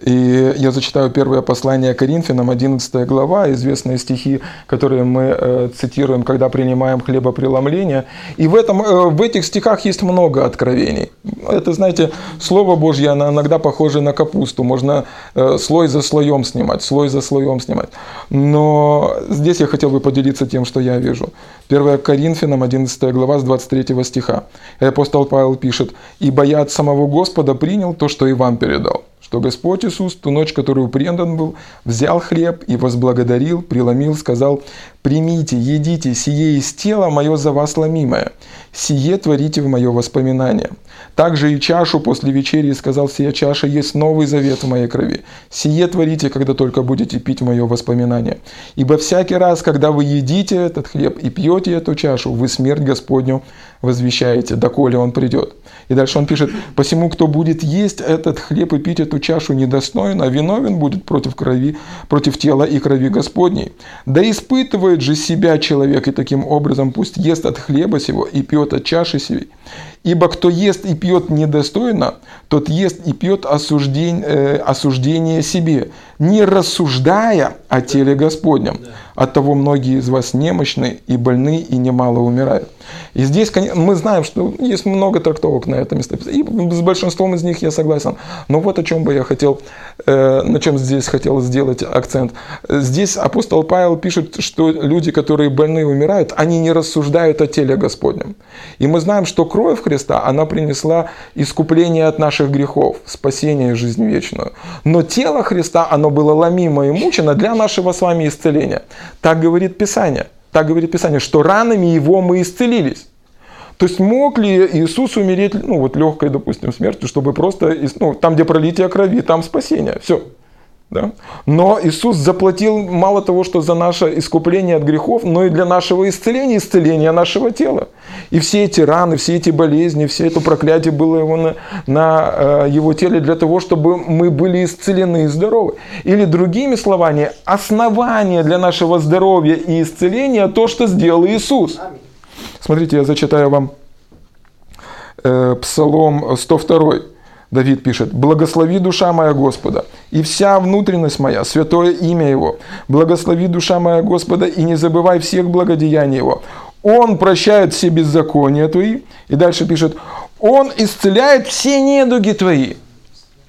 И я зачитаю первое послание Коринфянам, 11 глава, известные стихи, которые мы э, цитируем, когда принимаем хлебопреломление. И в, этом, э, в этих стихах есть много откровений. Это, знаете, Слово Божье, оно иногда похоже на капусту. Можно э, слой за слоем снимать, слой за слоем снимать. Но здесь я хотел бы поделиться тем, что я вижу. 1 Коринфянам, 11 глава, с 23 стиха. И апостол Павел пишет, «Ибо я от самого Господа принял то, что и вам передал» что Господь Иисус ту ночь, которую предан был, взял хлеб и возблагодарил, преломил, сказал, «Примите, едите, сие из тела мое за вас ломимое, сие творите в мое воспоминание». Также и чашу после вечери сказал, «Сия чаша есть новый завет в моей крови, сие творите, когда только будете пить мое воспоминание. Ибо всякий раз, когда вы едите этот хлеб и пьете эту чашу, вы смерть Господню возвещаете, доколе он придет». И дальше он пишет, «Посему, кто будет есть этот хлеб и пить эту чашу недостоин, а виновен будет против крови, против тела и крови Господней. Да испытывает же себя человек, и таким образом пусть ест от хлеба сего и пьет от чаши сей. Ибо кто ест и пьет недостойно, тот ест и пьет осуждение, э, осуждение себе, не рассуждая о теле Господнем. От того многие из вас немощны и больны, и немало умирают. И здесь мы знаем, что есть много трактовок на это место. И с большинством из них я согласен. Но вот о чем бы я хотел, э, на чем здесь хотел сделать акцент. Здесь апостол Павел пишет, что люди, которые больны и умирают, они не рассуждают о теле Господнем. И мы знаем, что кровь Христа, она принесла искупление от наших грехов, спасение и жизнь вечную. Но тело Христа, оно было ломимо и мучено для нашего с вами исцеления. Так говорит Писание. Так говорит Писание, что ранами его мы исцелились. То есть мог ли Иисус умереть, ну вот легкой, допустим, смертью, чтобы просто, ну там, где пролитие крови, там спасение, все. Да? Но Иисус заплатил мало того, что за наше искупление от грехов, но и для нашего исцеления, исцеления нашего тела. И все эти раны, все эти болезни, все это проклятие было его на, на э, его теле для того, чтобы мы были исцелены и здоровы. Или другими словами, основание для нашего здоровья и исцеления то, что сделал Иисус. Смотрите, я зачитаю вам э, Псалом 102. Давид пишет, «Благослови душа моя Господа, и вся внутренность моя, святое имя Его. Благослови душа моя Господа, и не забывай всех благодеяний Его. Он прощает все беззакония твои». И дальше пишет, «Он исцеляет все недуги твои».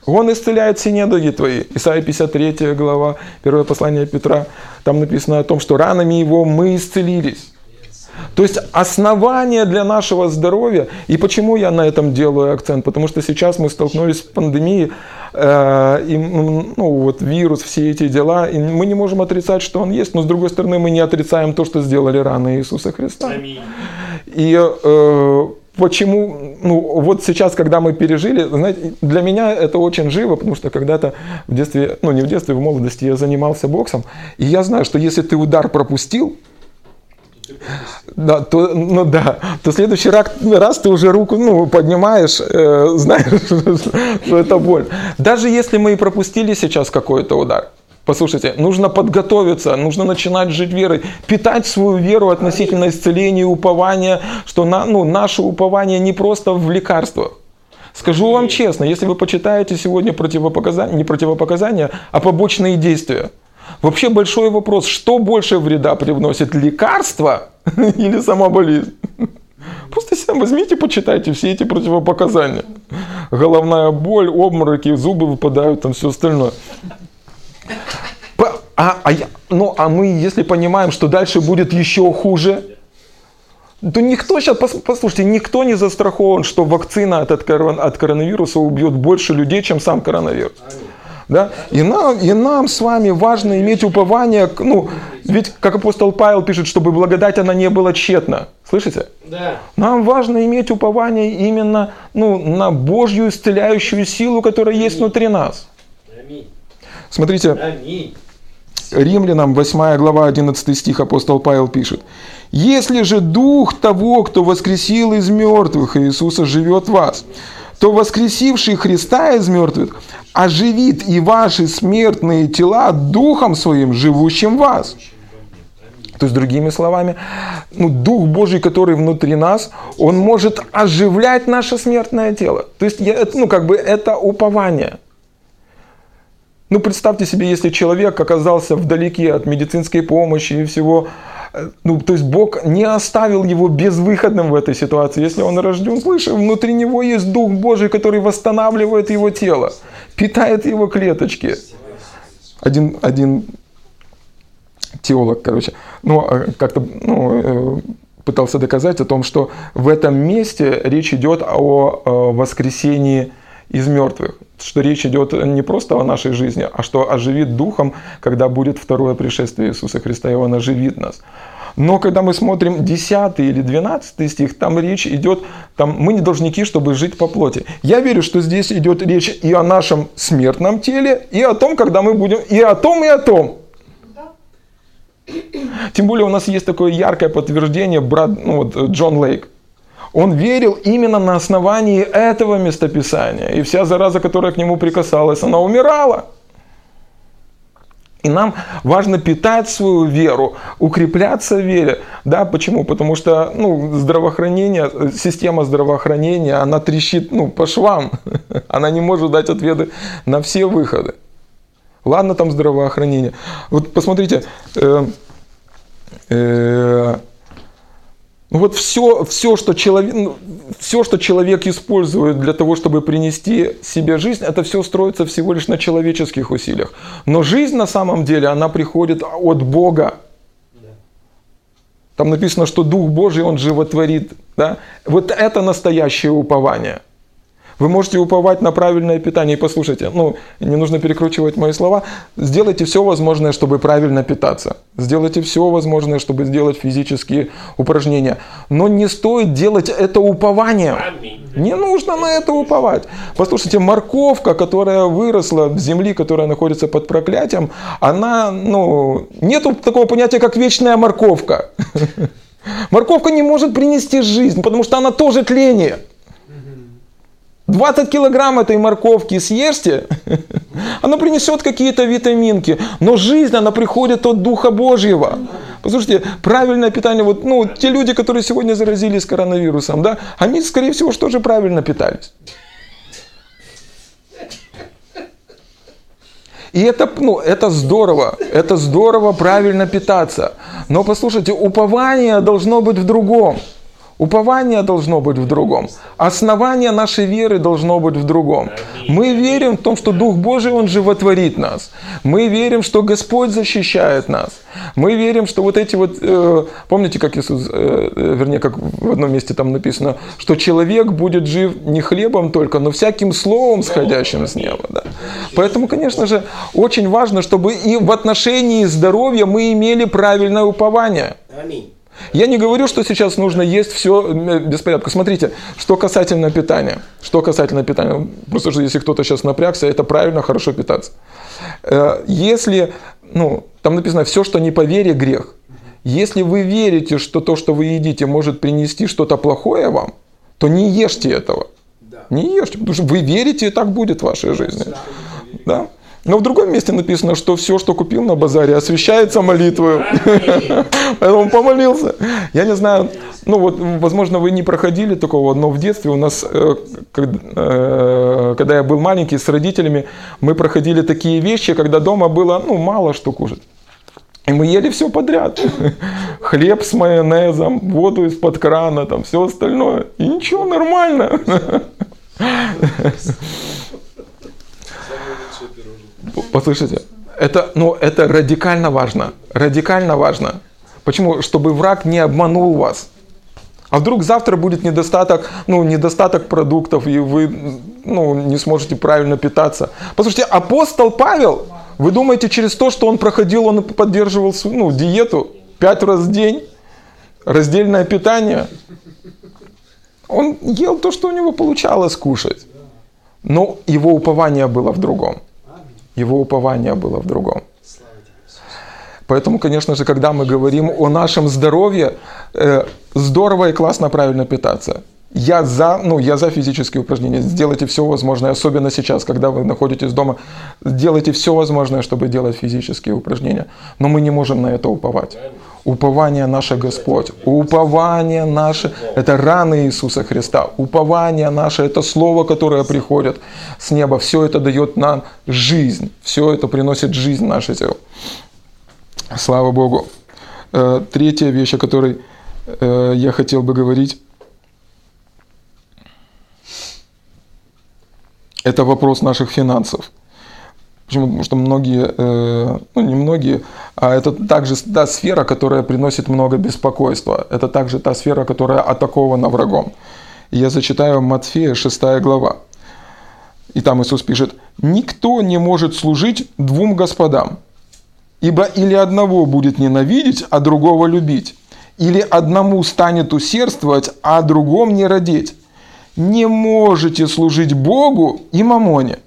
Он исцеляет все недуги твои. Исайя 53 глава, первое послание Петра. Там написано о том, что ранами его мы исцелились. То есть основание для нашего здоровья, и почему я на этом делаю акцент, потому что сейчас мы столкнулись с пандемией, э, и, ну, вот вирус, все эти дела, и мы не можем отрицать, что он есть, но с другой стороны мы не отрицаем то, что сделали раны Иисуса Христа. И э, почему, ну вот сейчас, когда мы пережили, знаете, для меня это очень живо, потому что когда-то в детстве, ну не в детстве, в молодости я занимался боксом, и я знаю, что если ты удар пропустил, да, то, ну да, то следующий раз, раз ты уже руку ну, поднимаешь, э, знаешь, что это боль. Даже если мы и пропустили сейчас какой-то удар, Послушайте, нужно подготовиться, нужно начинать жить верой, питать свою веру относительно исцеления и упования, что на, ну, наше упование не просто в лекарствах. Скажу вам честно, если вы почитаете сегодня противопоказания, не противопоказания, а побочные действия – Вообще большой вопрос, что больше вреда привносит, лекарство или сама болезнь? Просто себя возьмите, почитайте все эти противопоказания. Головная боль, обмороки, зубы выпадают, там все остальное. А, а, я, ну, а мы, если понимаем, что дальше будет еще хуже, то никто сейчас, послушайте, никто не застрахован, что вакцина от, от коронавируса убьет больше людей, чем сам коронавирус. Да? И, нам, и нам с вами важно иметь упование, ну, ведь, как апостол Павел пишет, чтобы благодать она не была тщетна. Слышите? Да. Нам важно иметь упование именно ну, на Божью исцеляющую силу, которая Аминь. есть внутри нас. Аминь. Смотрите, Аминь. Римлянам 8 глава 11 стих апостол Павел пишет. «Если же дух того, кто воскресил из мертвых Иисуса, живет в вас, то воскресивший Христа из мертвых оживит и ваши смертные тела духом своим, живущим в вас. То есть, другими словами, ну, Дух Божий, который внутри нас, он может оживлять наше смертное тело. То есть, ну, как бы это упование. Ну, представьте себе, если человек оказался вдалеке от медицинской помощи и всего, ну, то есть Бог не оставил его безвыходным в этой ситуации. Если он рожден свыше, внутри него есть Дух Божий, который восстанавливает его тело, питает его клеточки. Один, один теолог, короче, ну, а как-то ну, э, пытался доказать о том, что в этом месте речь идет о э, воскресении из мертвых. Что речь идет не просто о нашей жизни, а что оживит духом, когда будет второе пришествие Иисуса Христа, и Он оживит нас. Но когда мы смотрим 10 или 12 стих, там речь идет, там, мы не должники, чтобы жить по плоти. Я верю, что здесь идет речь и о нашем смертном теле, и о том, когда мы будем, и о том, и о том. Тем более у нас есть такое яркое подтверждение, брат ну, вот, Джон Лейк. Он верил именно на основании этого местописания. И вся зараза, которая к нему прикасалась, она умирала. И нам важно питать свою веру, укрепляться в вере. Да, почему? Потому что ну, здравоохранение, система здравоохранения, она трещит ну, по швам. Она не может дать ответы на все выходы. Ладно, там здравоохранение. Вот посмотрите, э, э, вот все, все, что человек, ну, все, что человек использует для того, чтобы принести себе жизнь, это все строится всего лишь на человеческих усилиях. Но жизнь на самом деле, она приходит от Бога. Там написано, что Дух Божий, Он животворит. Да? Вот это настоящее упование – вы можете уповать на правильное питание. И послушайте, ну, не нужно перекручивать мои слова. Сделайте все возможное, чтобы правильно питаться. Сделайте все возможное, чтобы сделать физические упражнения. Но не стоит делать это упованием. Не нужно на это уповать. Послушайте, морковка, которая выросла в земли, которая находится под проклятием, она, ну, нету такого понятия, как вечная морковка. Морковка не может принести жизнь, потому что она тоже тление. 20 килограмм этой морковки съешьте, она принесет какие-то витаминки, но жизнь, она приходит от Духа Божьего. Послушайте, правильное питание, вот, ну, те люди, которые сегодня заразились коронавирусом, да, они, скорее всего, что же правильно питались. И это, ну, это здорово, это здорово правильно питаться. Но послушайте, упование должно быть в другом. Упование должно быть в другом. Основание нашей веры должно быть в другом. Мы верим в том, что Дух Божий, Он животворит нас. Мы верим, что Господь защищает нас. Мы верим, что вот эти вот, э, помните, как Иисус, э, э, вернее, как в одном месте там написано, что человек будет жив не хлебом только, но всяким словом, сходящим с неба. Да. Поэтому, конечно же, очень важно, чтобы и в отношении здоровья мы имели правильное упование. Аминь. Я не говорю, что сейчас нужно есть все без порядка. Смотрите, что касательно питания. Что касательно питания. Просто что если кто-то сейчас напрягся, это правильно, хорошо питаться. Э, если, ну, там написано, все, что не по вере, грех. Если вы верите, что то, что вы едите, может принести что-то плохое вам, то не ешьте этого. Не ешьте, потому что вы верите, и так будет в вашей жизни. Да? Но в другом месте написано, что все, что купил на базаре, освещается молитвой. Поэтому помолился. Я не знаю, ну вот, возможно, вы не проходили такого, но в детстве у нас, э, э, когда я был маленький, с родителями, мы проходили такие вещи, когда дома было, ну, мало что кушать. И мы ели все подряд. Хлеб с майонезом, воду из-под крана, там все остальное. И ничего, нормально. Послушайте, это, ну, это радикально важно. Радикально важно. Почему? Чтобы враг не обманул вас. А вдруг завтра будет недостаток, ну, недостаток продуктов, и вы ну, не сможете правильно питаться. Послушайте, апостол Павел, вы думаете, через то, что он проходил, он поддерживал ну, диету пять раз в день, раздельное питание? Он ел то, что у него получалось кушать. Но его упование было в другом. Его упование было в другом. Поэтому, конечно же, когда мы говорим о нашем здоровье, э, здорово и классно правильно питаться. Я за, ну, я за физические упражнения. Сделайте все возможное, особенно сейчас, когда вы находитесь дома. Делайте все возможное, чтобы делать физические упражнения. Но мы не можем на это уповать. Упование наше Господь. Упование наше – это раны Иисуса Христа. Упование наше – это Слово, которое приходит с неба. Все это дает нам жизнь. Все это приносит жизнь в наше тело. Слава Богу. Э, третья вещь, о которой э, я хотел бы говорить, это вопрос наших финансов. Почему? Потому что многие, э, ну не многие, а это также та сфера, которая приносит много беспокойства. Это также та сфера, которая атакована врагом. я зачитаю Матфея 6 глава. И там Иисус пишет, «Никто не может служить двум господам, ибо или одного будет ненавидеть, а другого любить, или одному станет усердствовать, а другом не родить. Не можете служить Богу и мамоне».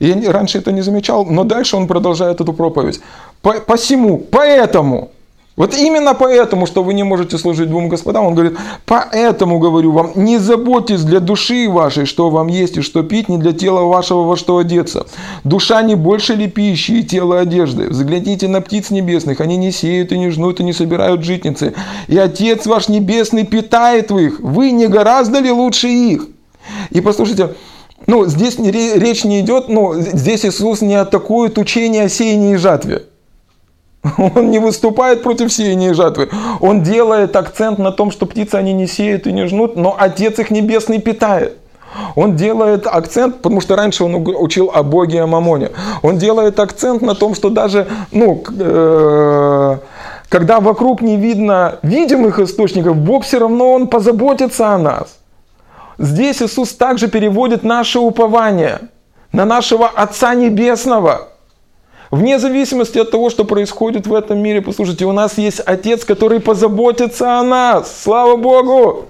Я раньше это не замечал, но дальше он продолжает эту проповедь. По, посему, поэтому, вот именно поэтому, что вы не можете служить двум господам, он говорит, поэтому говорю вам, не заботьтесь для души вашей, что вам есть и что пить, не для тела вашего, во что одеться. Душа не больше ли пищи и тело одежды? Взгляните на птиц небесных, они не сеют и не жнут и не собирают житницы. И Отец ваш небесный питает их, вы не гораздо ли лучше их? И послушайте, ну, здесь речь не идет, ну, здесь Иисус не атакует учение о сеянии и жатве. Он не выступает против сеяния и жатвы. Он делает акцент на том, что птицы они не сеют и не жнут, но Отец их небесный питает. Он делает акцент, потому что раньше он учил о Боге и о Мамоне. Он делает акцент на том, что даже, ну, э, когда вокруг не видно видимых источников, Бог все равно Он позаботится о нас. Здесь Иисус также переводит наше упование на нашего Отца Небесного. Вне зависимости от того, что происходит в этом мире, послушайте, у нас есть Отец, который позаботится о нас. Слава Богу!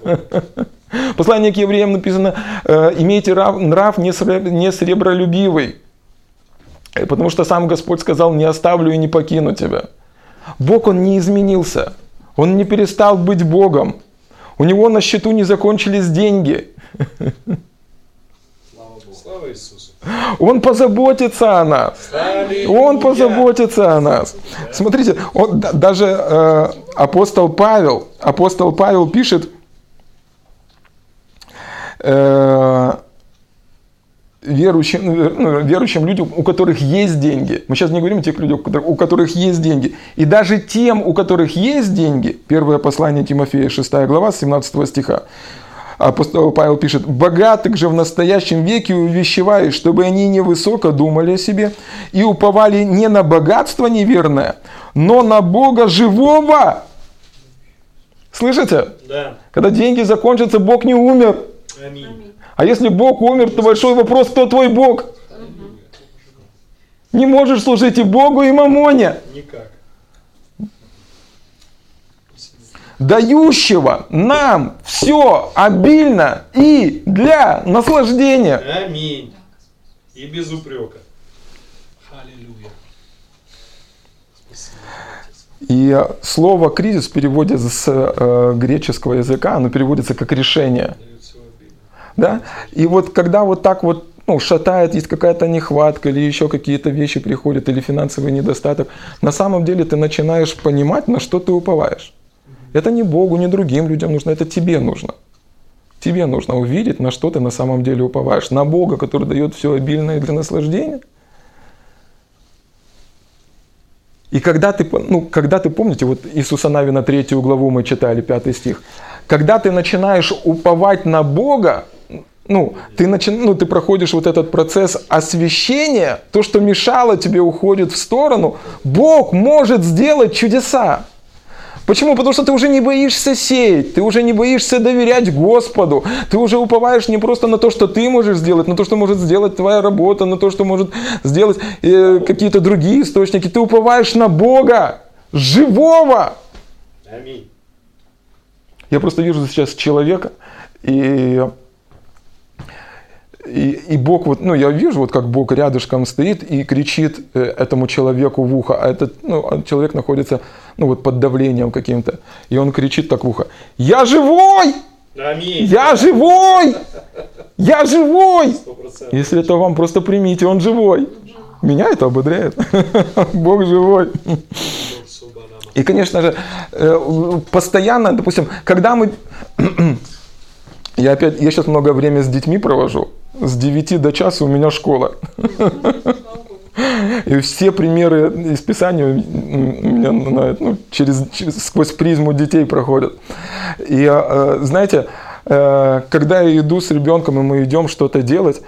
Послание к евреям написано, «Э, имейте нрав не сребролюбивый. Потому что сам Господь сказал, не оставлю и не покину тебя. Бог, Он не изменился. Он не перестал быть Богом. У него на счету не закончились деньги. Слава Иисусу. Он позаботится о нас. Он позаботится о нас. Смотрите, он, даже э, апостол Павел, апостол Павел пишет, э, верующим, ну, верующим людям, у которых есть деньги. Мы сейчас не говорим о тех людях, у которых есть деньги. И даже тем, у которых есть деньги, первое послание Тимофея, 6 глава, 17 стиха, апостол Павел пишет, «Богатых же в настоящем веке увещеваешь, чтобы они невысоко думали о себе и уповали не на богатство неверное, но на Бога живого». Слышите? Да. Когда деньги закончатся, Бог не умер. Аминь. А если Бог умер, то большой вопрос, кто твой Бог? Не можешь служить и Богу, и Мамоне. Никак. Дающего нам все обильно и для наслаждения. Аминь. И без упрека. Аллилуйя. И слово кризис в переводе с э, греческого языка, оно переводится как решение. Да? И вот когда вот так вот ну, шатает, есть какая-то нехватка или еще какие-то вещи приходят, или финансовый недостаток, на самом деле ты начинаешь понимать, на что ты уповаешь. Это не Богу, не другим людям нужно, это тебе нужно. Тебе нужно увидеть, на что ты на самом деле уповаешь. На Бога, который дает все обильное для наслаждения. И когда ты, ну, когда ты, помните, вот Иисуса Навина третью главу мы читали, пятый стих. Когда ты начинаешь уповать на Бога, ну, ты, начи... ну, ты проходишь вот этот процесс освящения, то, что мешало тебе, уходит в сторону, Бог может сделать чудеса. Почему? Потому что ты уже не боишься сеять, ты уже не боишься доверять Господу, ты уже уповаешь не просто на то, что ты можешь сделать, на то, что может сделать твоя работа, на то, что может сделать э, какие-то другие источники. Ты уповаешь на Бога, живого. Аминь. Я просто вижу сейчас человека, и, и, и Бог, вот, ну, я вижу, вот как Бог рядышком стоит и кричит э, этому человеку в ухо, а этот ну, а человек находится ну, вот под давлением каким-то, и он кричит так в ухо, «Я живой! Аминь. Я живой! Я живой!» Сто процентов. Если это вам, просто примите, он живой. Меня это ободряет. Бог живой. И, конечно же, э, постоянно, допустим, когда мы... Я опять, я сейчас много времени с детьми провожу. С 9 до часа у меня школа. И все примеры из Писания на- ну, через, через- сквозь призму детей проходят. И э, знаете, э, когда я иду с ребенком, и мы идем что-то делать,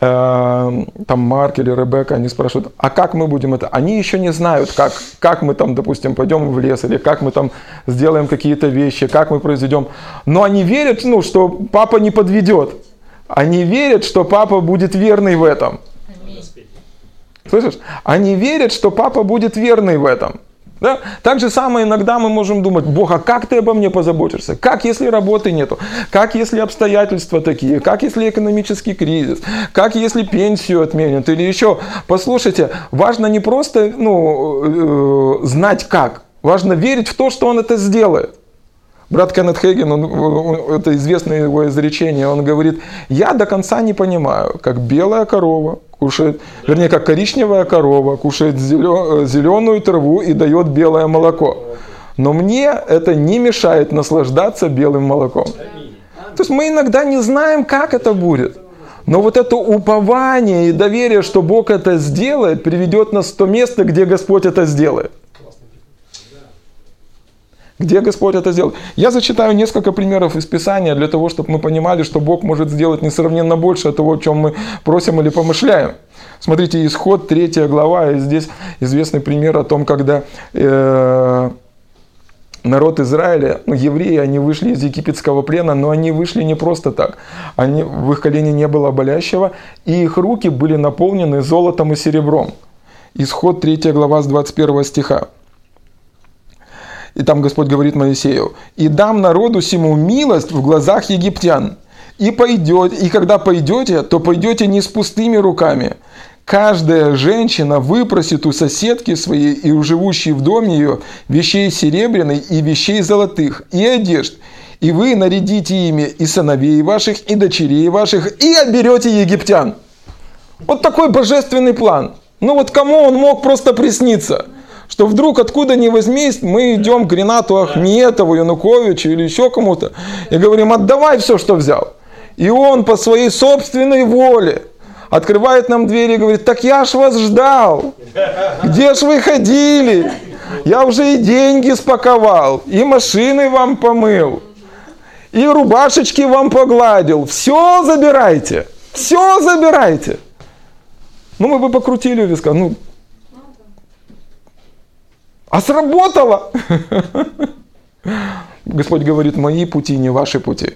э, там Марк или Ребекка, они спрашивают, а как мы будем это? Они еще не знают, как, как мы там, допустим, пойдем в лес, или как мы там сделаем какие-то вещи, как мы произведем. Но они верят, ну, что папа не подведет. Они верят, что папа будет верный в этом. Слышишь? Они верят, что папа будет верный в этом. Да? Так же самое иногда мы можем думать, Бог, а как ты обо мне позаботишься? Как если работы нету? Как если обстоятельства такие? Как если экономический кризис? Как если пенсию отменят? Или еще, послушайте, важно не просто ну, э, знать как, важно верить в то, что он это сделает. Брат Кеннет Хейген, он, он- это известное его изречение, он говорит, я до конца не понимаю, как белая корова кушает, вернее, как коричневая корова кушает зеленую траву и дает белое молоко. Но мне это не мешает наслаждаться белым молоком. То есть мы иногда не знаем, как это будет. Но вот это упование и доверие, что Бог это сделает, приведет нас в то место, где Господь это сделает. Где Господь это сделает? Я зачитаю несколько примеров из Писания для того, чтобы мы понимали, что Бог может сделать несравненно больше того, о чем мы просим или помышляем. Смотрите, исход 3 глава, и здесь известный пример о том, когда э, народ Израиля, ну, евреи, они вышли из египетского плена, но они вышли не просто так. Они, в их колене не было болящего, и их руки были наполнены золотом и серебром. Исход 3 глава с 21 стиха. И там Господь говорит Моисею, «И дам народу сему милость в глазах египтян, и пойдете, и когда пойдете, то пойдете не с пустыми руками. Каждая женщина выпросит у соседки своей и у живущей в доме ее вещей серебряной и вещей золотых, и одежд, и вы нарядите ими и сыновей ваших, и дочерей ваших, и оберете египтян». Вот такой божественный план. Ну вот кому он мог просто присниться? Что вдруг откуда ни возьмись, мы идем к Ренату Ахметову, Януковичу или еще кому-то и говорим, отдавай все, что взял. И он по своей собственной воле Открывает нам двери и говорит, так я ж вас ждал. Где ж вы ходили? Я уже и деньги спаковал, и машины вам помыл, и рубашечки вам погладил. Все забирайте, все забирайте. Ну, мы бы покрутили виска. Ну, а сработало. Господь говорит, мои пути не ваши пути.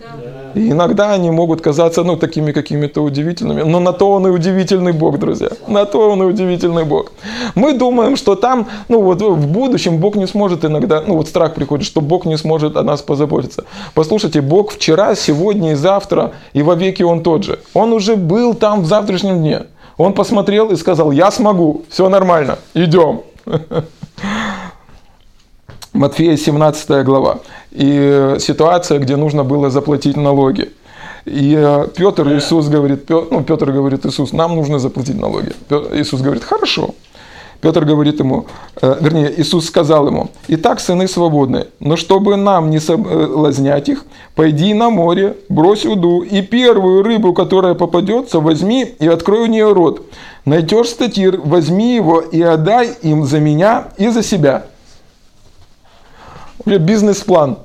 И иногда они могут казаться, ну, такими какими-то удивительными, но на то он и удивительный Бог, друзья. На то он и удивительный Бог. Мы думаем, что там, ну, вот в будущем Бог не сможет иногда, ну, вот страх приходит, что Бог не сможет о нас позаботиться. Послушайте, Бог вчера, сегодня и завтра, и во веки Он тот же. Он уже был там в завтрашнем дне. Он посмотрел и сказал, я смогу, все нормально, идем. Матфея 17 глава. И ситуация, где нужно было заплатить налоги. И э, Петр, Иисус говорит, Петр, ну, Петр говорит, Иисус, нам нужно заплатить налоги. Иисус говорит, хорошо. Петр говорит ему, э, вернее, Иисус сказал ему, «Итак, сыны свободны, но чтобы нам не соблазнять их, пойди на море, брось уду, и первую рыбу, которая попадется, возьми и открой у нее рот. Найдешь статир, возьми его и отдай им за меня и за себя». У меня бизнес-план.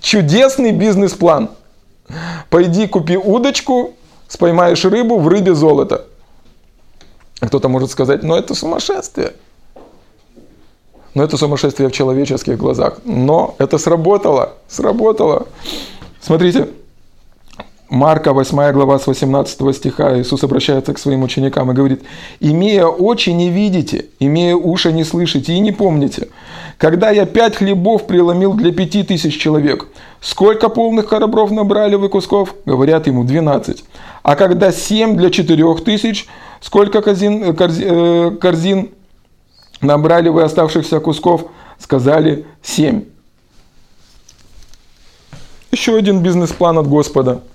Чудесный бизнес-план. Пойди купи удочку, споймаешь рыбу, в рыбе золото. Кто-то может сказать, но это сумасшествие. Но это сумасшествие в человеческих глазах. Но это сработало. Сработало. Смотрите, Марка 8 глава с 18 стиха Иисус обращается к своим ученикам и говорит, «Имея очи не видите, имея уши не слышите и не помните, когда я пять хлебов преломил для пяти тысяч человек, сколько полных коробров набрали вы кусков?» Говорят ему, «Двенадцать». А когда семь для четырех тысяч, сколько корзин, корзин, корзин набрали вы оставшихся кусков? Сказали, семь. Еще один бизнес-план от Господа –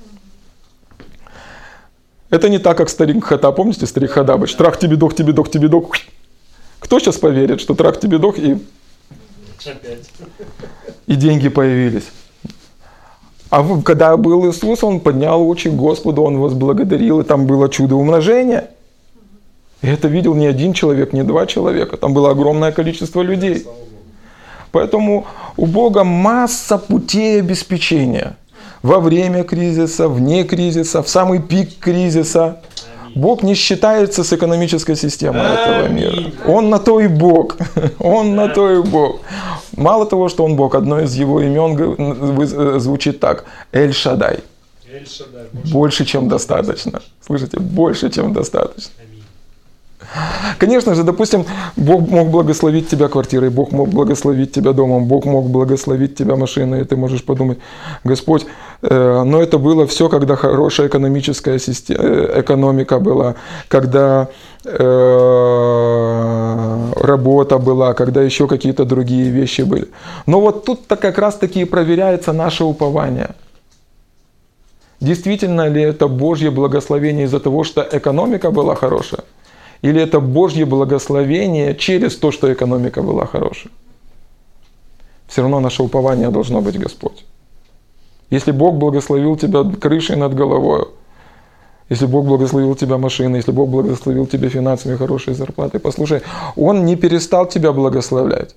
это не так, как старик Хата. Помните старик Хадабыч? Трах тебе дох, тебе дох, тебе дох. Кто сейчас поверит, что трах тебе дох и... И деньги появились. А когда был Иисус, он поднял очи к Господу, он возблагодарил, и там было чудо умножения. И это видел не один человек, не два человека, там было огромное количество людей. Поэтому у Бога масса путей обеспечения – во время кризиса, вне кризиса, в самый пик кризиса. Бог не считается с экономической системой этого мира. Он на то и Бог. Он на то и Бог. Мало того, что Он Бог, одно из его имен звучит так. Эль Шадай. Больше, чем достаточно. Слышите? Больше, чем достаточно. Конечно же, допустим, Бог мог благословить тебя квартирой, Бог мог благословить тебя домом, Бог мог благословить тебя машиной, и ты можешь подумать, Господь, э, но это было все, когда хорошая экономическая система, э, экономика была, когда э, работа была, когда еще какие-то другие вещи были. Но вот тут-то как раз-таки и проверяется наше упование. Действительно ли это Божье благословение из-за того, что экономика была хорошая? Или это Божье благословение через то, что экономика была хорошая? Все равно наше упование должно быть Господь. Если Бог благословил тебя крышей над головой, если Бог благословил тебя машиной, если Бог благословил тебя финансами, хорошей зарплатой, послушай, Он не перестал тебя благословлять.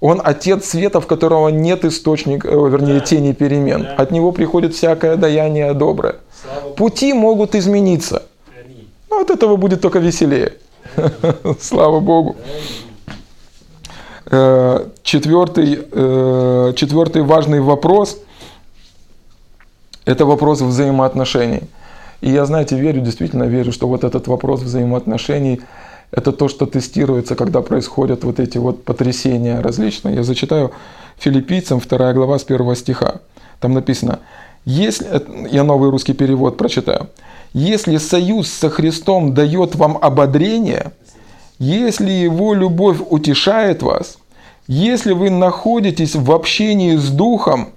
Он отец света, в которого нет источника, э, вернее, тени перемен. От него приходит всякое даяние доброе. Пути могут измениться. Ну, от этого будет только веселее. Слава Богу. Э, четвертый, э, четвертый важный вопрос – это вопрос взаимоотношений. И я, знаете, верю, действительно верю, что вот этот вопрос взаимоотношений – это то, что тестируется, когда происходят вот эти вот потрясения различные. Я зачитаю филиппийцам 2 глава с 1 стиха. Там написано, если, я новый русский перевод прочитаю – если союз со Христом дает вам ободрение, если Его любовь утешает вас, если вы находитесь в общении с Духом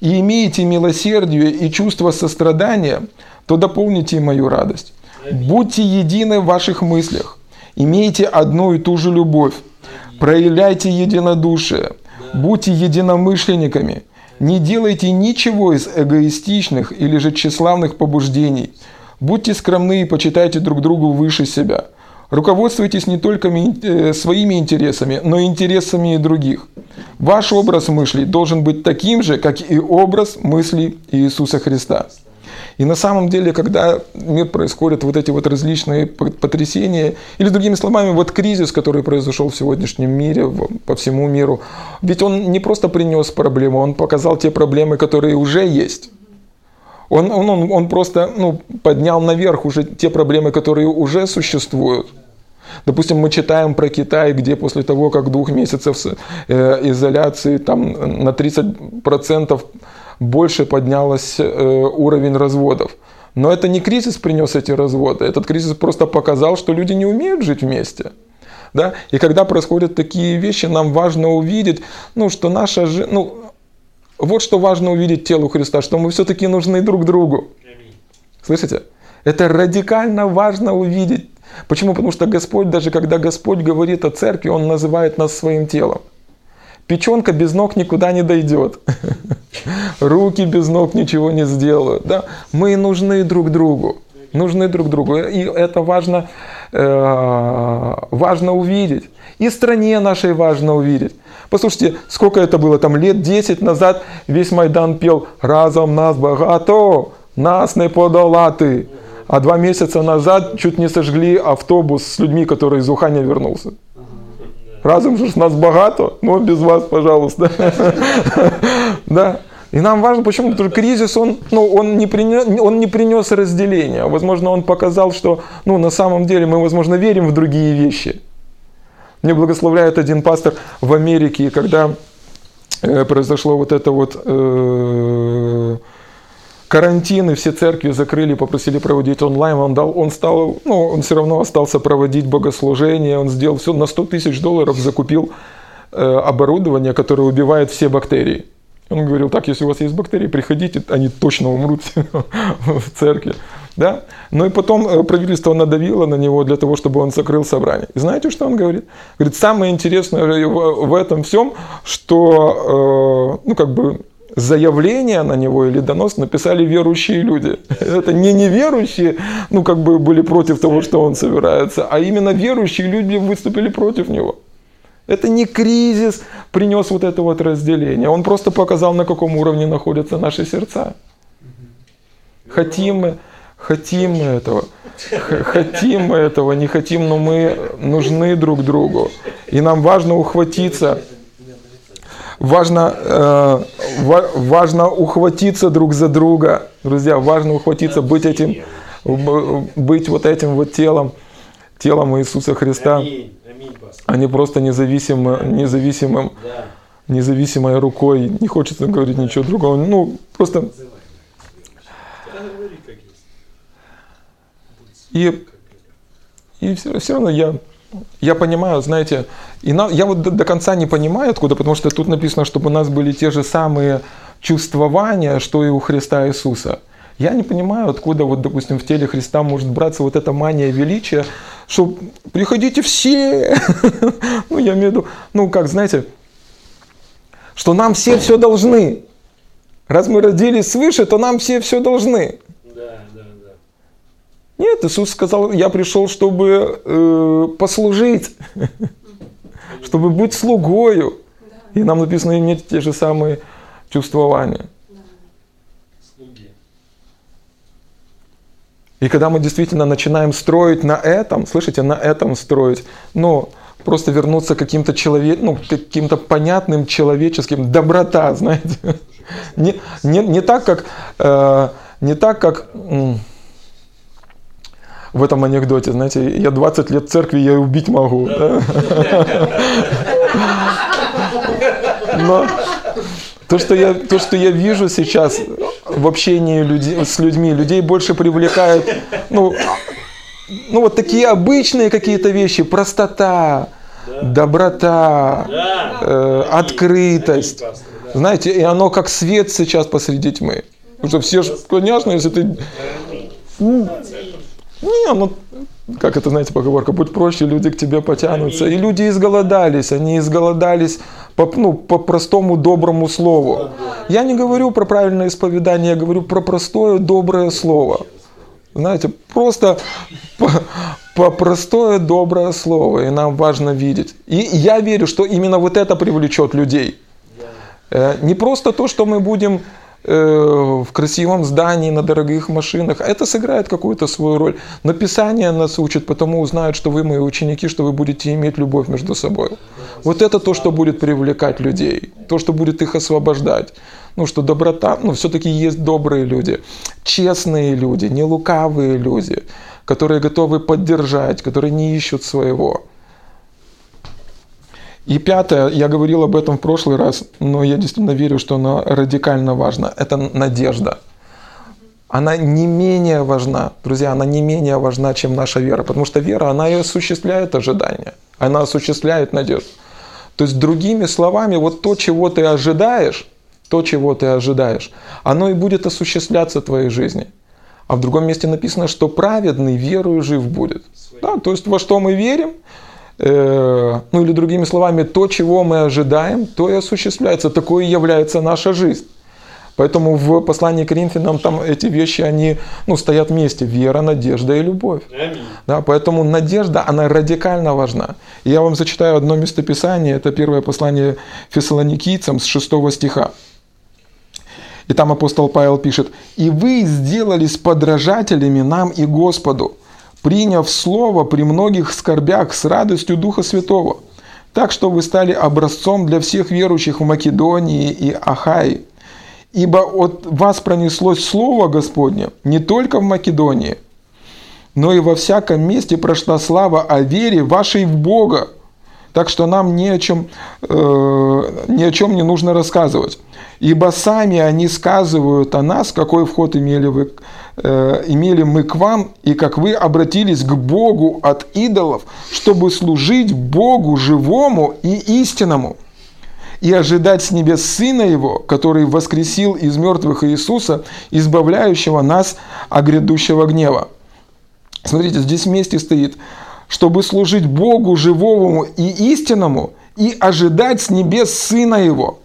и имеете милосердие и чувство сострадания, то дополните мою радость. Будьте едины в ваших мыслях, имейте одну и ту же любовь, проявляйте единодушие, будьте единомышленниками, не делайте ничего из эгоистичных или же тщеславных побуждений – Будьте скромны и почитайте друг другу выше себя. Руководствуйтесь не только э, своими интересами, но и интересами других. Ваш образ мыслей должен быть таким же, как и образ мыслей Иисуса Христа. И на самом деле, когда мир происходят вот эти вот различные потрясения, или другими словами, вот кризис, который произошел в сегодняшнем мире, по всему миру, ведь он не просто принес проблему, он показал те проблемы, которые уже есть. Он, он, он, он просто ну, поднял наверх уже те проблемы, которые уже существуют. Допустим, мы читаем про Китай, где после того, как двух месяцев э, изоляции, там на 30% больше поднялся э, уровень разводов. Но это не кризис принес эти разводы, этот кризис просто показал, что люди не умеют жить вместе. Да? И когда происходят такие вещи, нам важно увидеть, ну, что наша жизнь, ну, вот что важно увидеть телу Христа, что мы все-таки нужны друг другу. Слышите? Это радикально важно увидеть. Почему? Потому что Господь, даже когда Господь говорит о церкви, Он называет нас своим телом. Печенка без ног никуда не дойдет. Руки без ног ничего не сделают. Да? Мы нужны друг другу. Нужны друг другу. И это важно, э, важно увидеть. И стране нашей важно увидеть. Послушайте, сколько это было там лет 10 назад весь Майдан пел «Разом нас багато, нас не подолати». А два месяца назад чуть не сожгли автобус с людьми, который из Уханя вернулся. Разом же нас багато, но без вас, пожалуйста. Да. И нам важно, почему? Потому что кризис, он, ну, он, не принес, он не принес разделения. Возможно, он показал, что ну, на самом деле мы, возможно, верим в другие вещи. Мне благословляет один пастор в Америке, когда э, произошло вот это вот э, карантин, и все церкви закрыли, попросили проводить онлайн, он, дал, он стал, ну, он все равно остался проводить богослужение, он сделал все, на 100 тысяч долларов закупил э, оборудование, которое убивает все бактерии. Он говорил, так, если у вас есть бактерии, приходите, они точно умрут в церкви. Да? Ну и потом э, правительство надавило на него для того, чтобы он закрыл собрание. И знаете, что он говорит? Говорит, самое интересное в, этом всем, что, э, ну, как бы, заявление на него или донос написали верующие люди. Это не неверующие, ну, как бы были против того, что он собирается, а именно верующие люди выступили против него. Это не кризис принес вот это вот разделение. Он просто показал, на каком уровне находятся наши сердца. Хотим мы, хотим мы этого. Хотим мы этого, не хотим, но мы нужны друг другу. И нам важно ухватиться. Важно, э, ва- важно ухватиться друг за друга. Друзья, важно ухватиться, быть этим, быть вот этим вот телом, телом Иисуса Христа а не просто независимым, Да. независимой рукой. Не хочется говорить ничего другого. Ну, просто Да, говори, как есть. И, и все, все равно я, я понимаю, знаете, и на, я вот до, до конца не понимаю, откуда, потому что тут написано, чтобы у нас были те же самые чувствования, что и у Христа Иисуса. Я не понимаю, откуда, вот, допустим, в теле Христа может браться вот эта мания величия, что приходите все. Ну, я имею в виду, ну, как, знаете, что нам все все должны. Раз мы родились свыше, то нам все все должны. Нет, Иисус сказал, я пришел, чтобы э, послужить, чтобы быть слугою. И нам написано иметь те же самые чувствования. Слуги. И когда мы действительно начинаем строить на этом, слышите, на этом строить, ну, просто вернуться к каким-то человек, ну, каким-то понятным человеческим, доброта, знаете. Не, не, не так, как, э, не так, как в этом анекдоте, знаете, я 20 лет церкви, я и убить могу. Но то, что я, то, что я вижу сейчас в общении с людьми, людей больше привлекает, ну, ну вот такие обычные какие-то вещи, простота, доброта, э, открытость. Знаете, и оно как свет сейчас посреди тьмы. Потому что все же, конечно, если ты... Не, ну, как это, знаете, поговорка, будь проще, люди к тебе потянутся. И люди изголодались, они изголодались по, ну, по простому доброму слову. Я не говорю про правильное исповедание, я говорю про простое доброе слово. Знаете, просто по, по простое доброе слово, и нам важно видеть. И я верю, что именно вот это привлечет людей. Э, Не просто то, что мы будем в красивом здании, на дорогих машинах, это сыграет какую-то свою роль. Но Писание нас учит, потому узнают, что вы мои ученики, что вы будете иметь любовь между собой. Вот это то, что будет привлекать людей, то, что будет их освобождать. Ну, что доброта, ну, все-таки есть добрые люди, честные люди, не лукавые люди, которые готовы поддержать, которые не ищут своего. И пятое, я говорил об этом в прошлый раз, но я действительно верю, что оно радикально важно. Это надежда. Она не менее важна, друзья, она не менее важна, чем наша вера, потому что вера, она и осуществляет ожидания, она осуществляет надежду. То есть, другими словами, вот то, чего ты ожидаешь, то, чего ты ожидаешь, оно и будет осуществляться в твоей жизни. А в другом месте написано, что праведный верою жив будет. Да, то есть во что мы верим, ну или другими словами, то, чего мы ожидаем, то и осуществляется. Такое и является наша жизнь. Поэтому в послании к Коринфянам там эти вещи, они ну, стоят вместе. Вера, надежда и любовь. Аминь. Да, поэтому надежда, она радикально важна. И я вам зачитаю одно местописание, это первое послание фессалоникийцам с 6 стиха. И там апостол Павел пишет, «И вы сделались подражателями нам и Господу, приняв слово при многих скорбях с радостью Духа Святого, так что вы стали образцом для всех верующих в Македонии и Ахаи. Ибо от вас пронеслось слово Господне не только в Македонии, но и во всяком месте прошла слава о вере вашей в Бога. Так что нам ни о чем, э, ни о чем не нужно рассказывать. Ибо сами они сказывают о нас, какой вход имели, вы, э, имели мы к вам, и как вы обратились к Богу от идолов, чтобы служить Богу живому и истинному, и ожидать с небес Сына Его, который воскресил из мертвых Иисуса, избавляющего нас от грядущего гнева. Смотрите, здесь вместе стоит, чтобы служить Богу живому и истинному, и ожидать с небес Сына Его.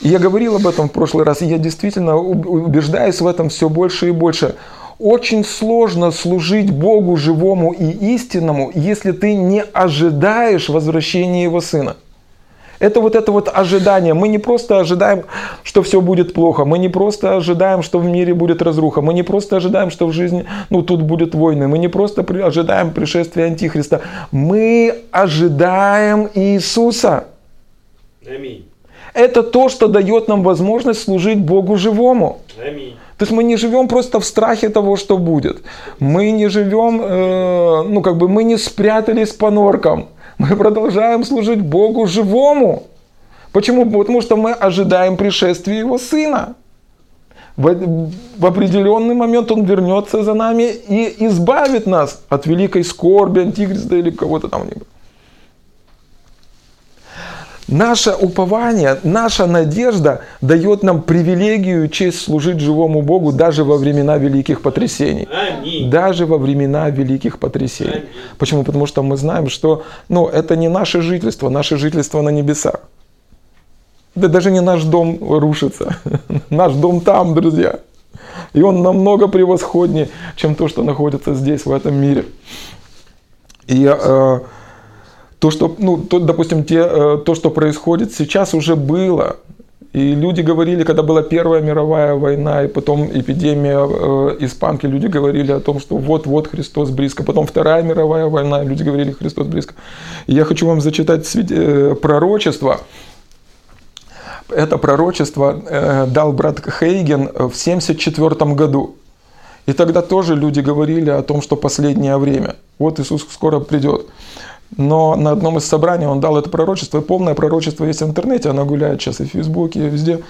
Я говорил об этом в прошлый раз, и я действительно уб- убеждаюсь в этом все больше и больше. Очень сложно служить Богу живому и истинному, если ты не ожидаешь возвращения Его Сына. Это вот это вот ожидание. Мы не просто ожидаем, что все будет плохо. Мы не просто ожидаем, что в мире будет разруха. Мы не просто ожидаем, что в жизни, ну, тут будет войны. Мы не просто ожидаем пришествия Антихриста. Мы ожидаем Иисуса. Аминь. Это то, что дает нам возможность служить Богу живому. Аминь. То есть мы не живем просто в страхе того, что будет. Мы не живем, э, ну как бы мы не спрятались по норкам. Мы продолжаем служить Богу живому. Почему? Потому что мы ожидаем пришествия Его Сына. В, в определенный момент Он вернется за нами и избавит нас от великой скорби, антихриста или кого-то там. Наше упование, наша надежда дает нам привилегию и честь служить живому Богу даже во времена великих потрясений. Аминь. Даже во времена великих потрясений. Аминь. Почему? Потому что мы знаем, что ну, это не наше жительство, наше жительство на небесах. Да даже не наш дом рушится. Наш дом там, друзья. И он намного превосходнее, чем то, что находится здесь, в этом мире. И э, то, что, ну, то, допустим, те, э, то, что происходит сейчас, уже было. И люди говорили, когда была Первая мировая война, и потом эпидемия э, испанки, люди говорили о том, что вот-вот Христос близко. Потом Вторая мировая война, люди говорили, Христос близко. И я хочу вам зачитать э, пророчество. Это пророчество э, дал брат Хейген в 1974 году. И тогда тоже люди говорили о том, что последнее время. Вот Иисус скоро придет. Но на одном из собраний он дал это пророчество. И полное пророчество есть в интернете, оно гуляет сейчас и в Фейсбуке, и везде.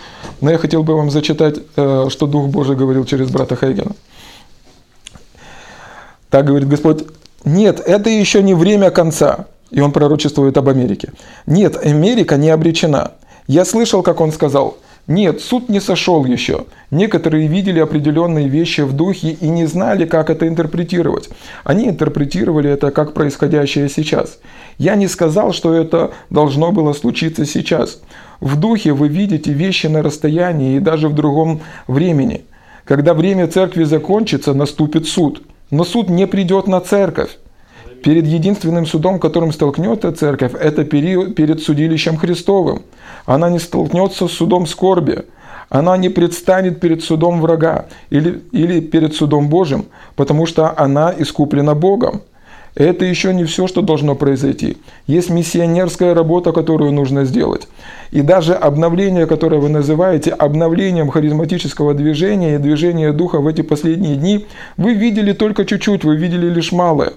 Но я хотел бы вам зачитать, э, что Дух Божий говорил через брата Хейгена. Так говорит Господь, нет, это еще не время конца. И он пророчествует об Америке. Нет, Америка не обречена. Я слышал, как он сказал, нет, суд не сошел еще. Некоторые видели определенные вещи в духе и не знали, как это интерпретировать. Они интерпретировали это как происходящее сейчас. Я не сказал, что это должно было случиться сейчас. В духе вы видите вещи на расстоянии и даже в другом времени. Когда время церкви закончится, наступит суд. Но суд не придет на церковь. Перед единственным судом, которым столкнется церковь, это период, перед судилищем Христовым. Она не столкнется с судом скорби. Она не предстанет перед судом врага или, или перед судом Божьим, потому что она искуплена Богом. Это еще не все, что должно произойти. Есть миссионерская работа, которую нужно сделать. И даже обновление, которое вы называете обновлением харизматического движения и движения духа в эти последние дни, вы видели только чуть-чуть, вы видели лишь малое.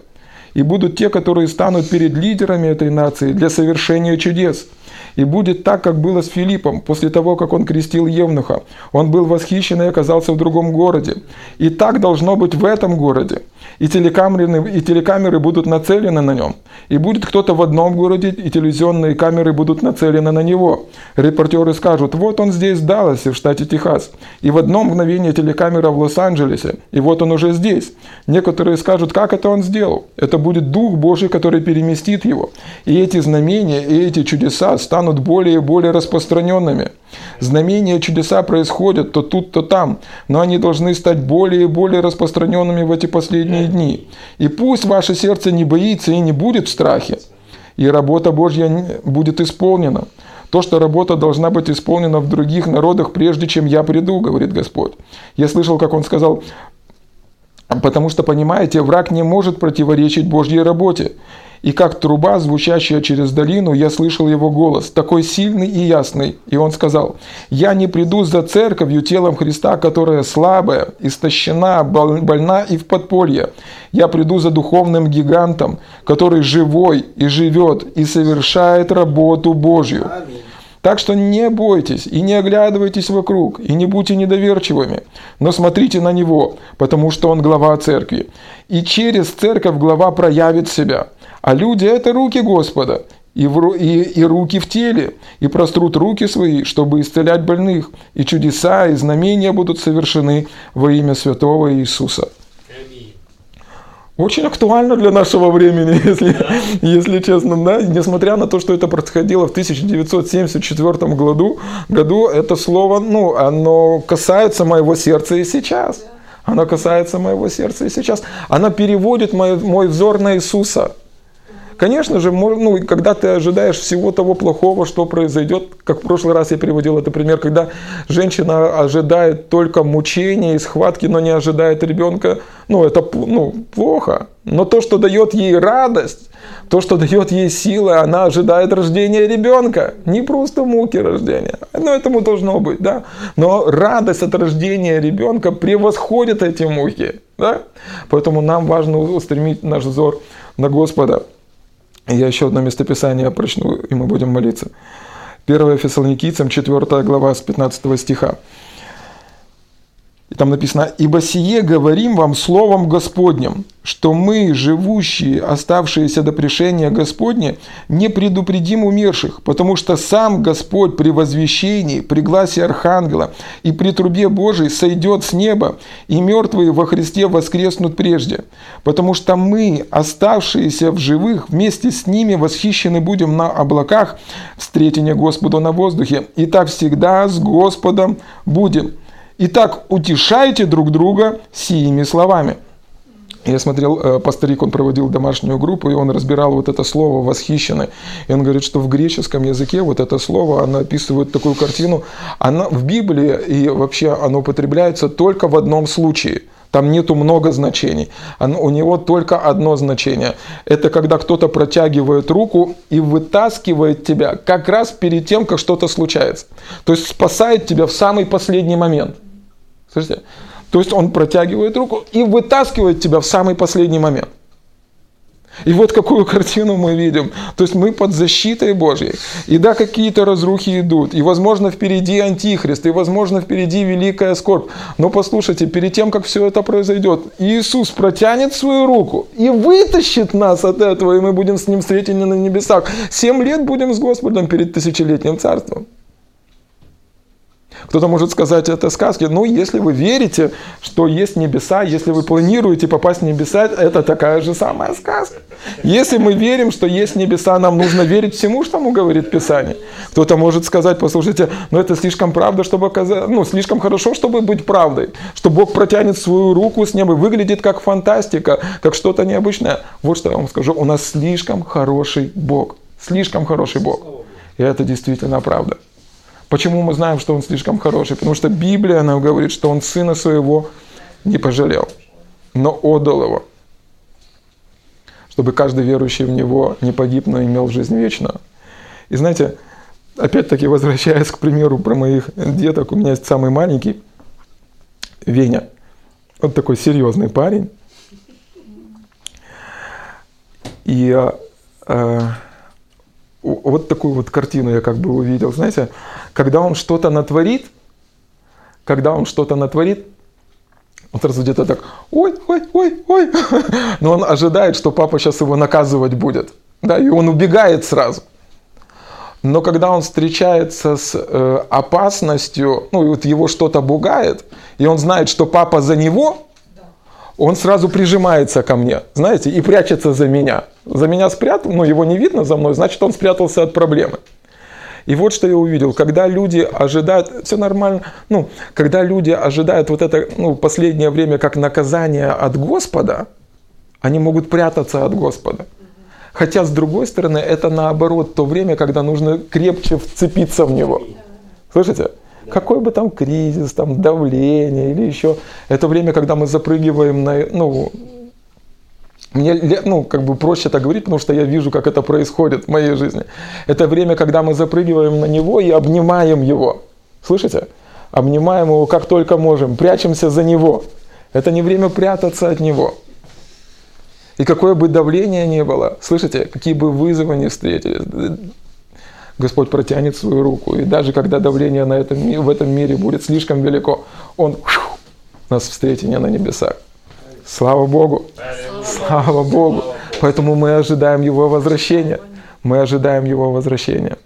И будут те, которые станут перед лидерами этой нации для совершения чудес. И будет так, как было с Филиппом, после того, как он крестил Евнуха. Он был восхищен и оказался в другом городе. И так должно быть в этом городе. И телекамеры, и телекамеры будут нацелены на нем. И будет кто-то в одном городе, и телевизионные камеры будут нацелены на него. Репортеры скажут, вот он здесь, в Далласе, в штате Техас. И в одно мгновение телекамера в Лос-Анджелесе. И вот он уже здесь. Некоторые скажут, как это он сделал. Это будет Дух Божий, который переместит его. И эти знамения, и эти чудеса станут более и более распространенными. Знамения, чудеса происходят то тут, то там, но они должны стать более и более распространенными в эти последние дни. И пусть ваше сердце не боится и не будет в страхе, и работа Божья будет исполнена. То, что работа должна быть исполнена в других народах, прежде чем я приду, говорит Господь. Я слышал, как он сказал, потому что, понимаете, враг не может противоречить Божьей работе. И как труба, звучащая через долину, я слышал его голос, такой сильный и ясный. И он сказал, «Я не приду за церковью, телом Христа, которая слабая, истощена, больна и в подполье. Я приду за духовным гигантом, который живой и живет, и совершает работу Божью». Так что не бойтесь и не оглядывайтесь вокруг, и не будьте недоверчивыми, но смотрите на Него, потому что Он глава церкви. И через церковь глава проявит себя – а люди – это руки Господа, и, в, и, и руки в теле, и прострут руки свои, чтобы исцелять больных, и чудеса, и знамения будут совершены во имя святого Иисуса. Очень актуально для нашего времени, если, если честно. Да? Несмотря на то, что это происходило в 1974 году, году, это слово, ну, оно касается моего сердца и сейчас. Оно касается моего сердца и сейчас. Оно переводит мой, мой взор на Иисуса. Конечно же, ну, когда ты ожидаешь всего того плохого, что произойдет, как в прошлый раз я приводил это пример, когда женщина ожидает только мучения и схватки, но не ожидает ребенка, ну, это ну, плохо. Но то, что дает ей радость, то, что дает ей силы, она ожидает рождения ребенка. Не просто муки рождения. Ну, этому должно быть, да. Но радость от рождения ребенка превосходит эти муки. Да? Поэтому нам важно устремить наш взор на Господа. Я еще одно местописание прочну, и мы будем молиться. 1 Фессалоникийцам, 4 глава, с 15 стиха. И там написано, «Ибо сие говорим вам словом Господним, что мы, живущие, оставшиеся до пришения Господне, не предупредим умерших, потому что сам Господь при возвещении, при гласе Архангела и при трубе Божией сойдет с неба, и мертвые во Христе воскреснут прежде. Потому что мы, оставшиеся в живых, вместе с ними восхищены будем на облаках, встретения Господу на воздухе, и так всегда с Господом будем». Итак, утешайте друг друга сими словами. Я смотрел, э, пасторик, он проводил домашнюю группу, и он разбирал вот это слово «восхищены». И он говорит, что в греческом языке вот это слово, оно описывает такую картину. Она в Библии и вообще оно употребляется только в одном случае. Там нету много значений. у него только одно значение. Это когда кто-то протягивает руку и вытаскивает тебя как раз перед тем, как что-то случается. То есть спасает тебя в самый последний момент. Слышите? То есть он протягивает руку и вытаскивает тебя в самый последний момент. И вот какую картину мы видим. То есть мы под защитой Божьей. И да, какие-то разрухи идут. И, возможно, впереди антихрист. И, возможно, впереди великая скорбь. Но послушайте, перед тем, как все это произойдет, Иисус протянет свою руку и вытащит нас от этого, и мы будем с Ним встретены на небесах. Семь лет будем с Господом перед тысячелетним царством. Кто-то может сказать, это сказки. Ну, если вы верите, что есть небеса, если вы планируете попасть в небеса, это такая же самая сказка. Если мы верим, что есть небеса, нам нужно верить всему, что ему говорит Писание. Кто-то может сказать, послушайте, ну это слишком правда, чтобы оказаться, ну, слишком хорошо, чтобы быть правдой. Что Бог протянет свою руку с неба, выглядит как фантастика, как что-то необычное. Вот что я вам скажу, у нас слишком хороший Бог. Слишком хороший Бог. И это действительно правда. Почему мы знаем, что он слишком хороший? Потому что Библия нам говорит, что он сына своего не пожалел, но отдал его, чтобы каждый верующий в него не погиб, но имел жизнь вечную. И знаете, опять-таки возвращаясь к примеру про моих деток, у меня есть самый маленький, Веня. Вот такой серьезный парень. И э, э, вот такую вот картину я как бы увидел. Знаете, когда он что-то натворит, когда он что-то натворит, он сразу где-то так, ой, ой, ой, ой. Но он ожидает, что папа сейчас его наказывать будет. Да, и он убегает сразу. Но когда он встречается с э, опасностью, ну и вот его что-то бугает, и он знает, что папа за него, он сразу прижимается ко мне, знаете, и прячется за меня. За меня спрятал, но его не видно за мной, значит, он спрятался от проблемы. И вот что я увидел, когда люди ожидают, все нормально, ну, когда люди ожидают вот это, ну, последнее время как наказание от Господа, они могут прятаться от Господа. Хотя, с другой стороны, это наоборот то время, когда нужно крепче вцепиться в него. Слышите? Какой бы там кризис, там давление или еще. Это время, когда мы запрыгиваем на, ну, мне ну, как бы проще так говорить, потому что я вижу, как это происходит в моей жизни. Это время, когда мы запрыгиваем на него и обнимаем его. Слышите? Обнимаем его как только можем, прячемся за него. Это не время прятаться от него. И какое бы давление ни было, слышите, какие бы вызовы ни встретились, Господь протянет свою руку. И даже когда давление на этом, в этом мире будет слишком велико, Он нас встретит не на небесах. Слава Богу! Слава Богу! Поэтому мы ожидаем Его возвращения. Мы ожидаем Его возвращения.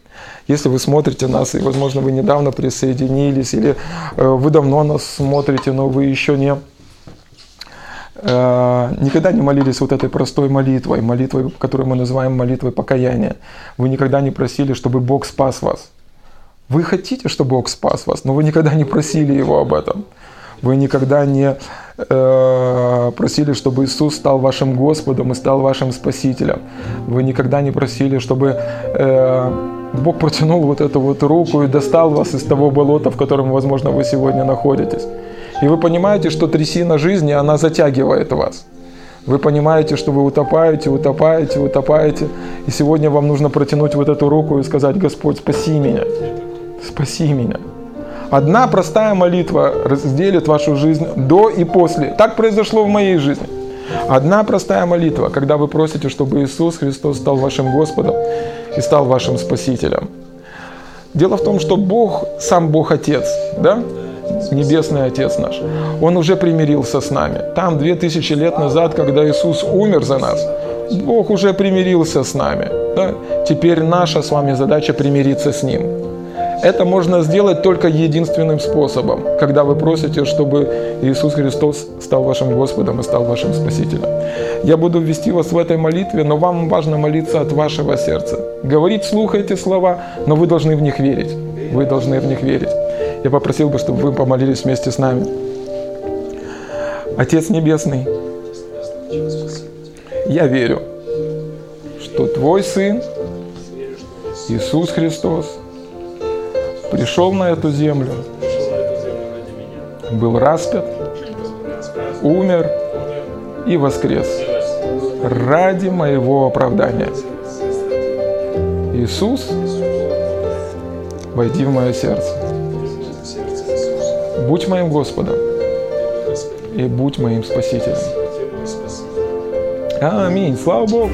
Если вы смотрите нас, и, возможно, вы недавно присоединились, или э, вы давно нас смотрите, но вы еще не никогда не молились вот этой простой молитвой, молитвой, которую мы называем молитвой покаяния. Вы никогда не просили, чтобы Бог спас вас. Вы хотите, чтобы Бог спас вас, но вы никогда не просили Его об этом. Вы никогда не э, просили, чтобы Иисус стал вашим Господом и стал вашим Спасителем. Вы никогда не просили, чтобы э, Бог протянул вот эту вот руку и достал вас из того болота, в котором, возможно, вы сегодня находитесь. И вы понимаете, что трясина жизни, она затягивает вас. Вы понимаете, что вы утопаете, утопаете, утопаете. И сегодня вам нужно протянуть вот эту руку и сказать, Господь, спаси меня. Спаси меня. Одна простая молитва разделит вашу жизнь до и после. Так произошло в моей жизни. Одна простая молитва, когда вы просите, чтобы Иисус Христос стал вашим Господом и стал вашим Спасителем. Дело в том, что Бог, сам Бог Отец, да? Небесный Отец наш, Он уже примирился с нами. Там, две тысячи лет назад, когда Иисус умер за нас, Бог уже примирился с нами. Да? Теперь наша с вами задача примириться с Ним. Это можно сделать только единственным способом, когда вы просите, чтобы Иисус Христос стал вашим Господом и стал вашим Спасителем. Я буду ввести вас в этой молитве, но вам важно молиться от вашего сердца. Говорить вслух эти слова, но вы должны в них верить. Вы должны в них верить я попросил бы, чтобы вы помолились вместе с нами. Отец Небесный, я верю, что Твой Сын, Иисус Христос, пришел на эту землю, был распят, умер и воскрес ради моего оправдания. Иисус, войди в мое сердце. Будь моим Господом и будь моим Спасителем. Аминь. Слава Богу.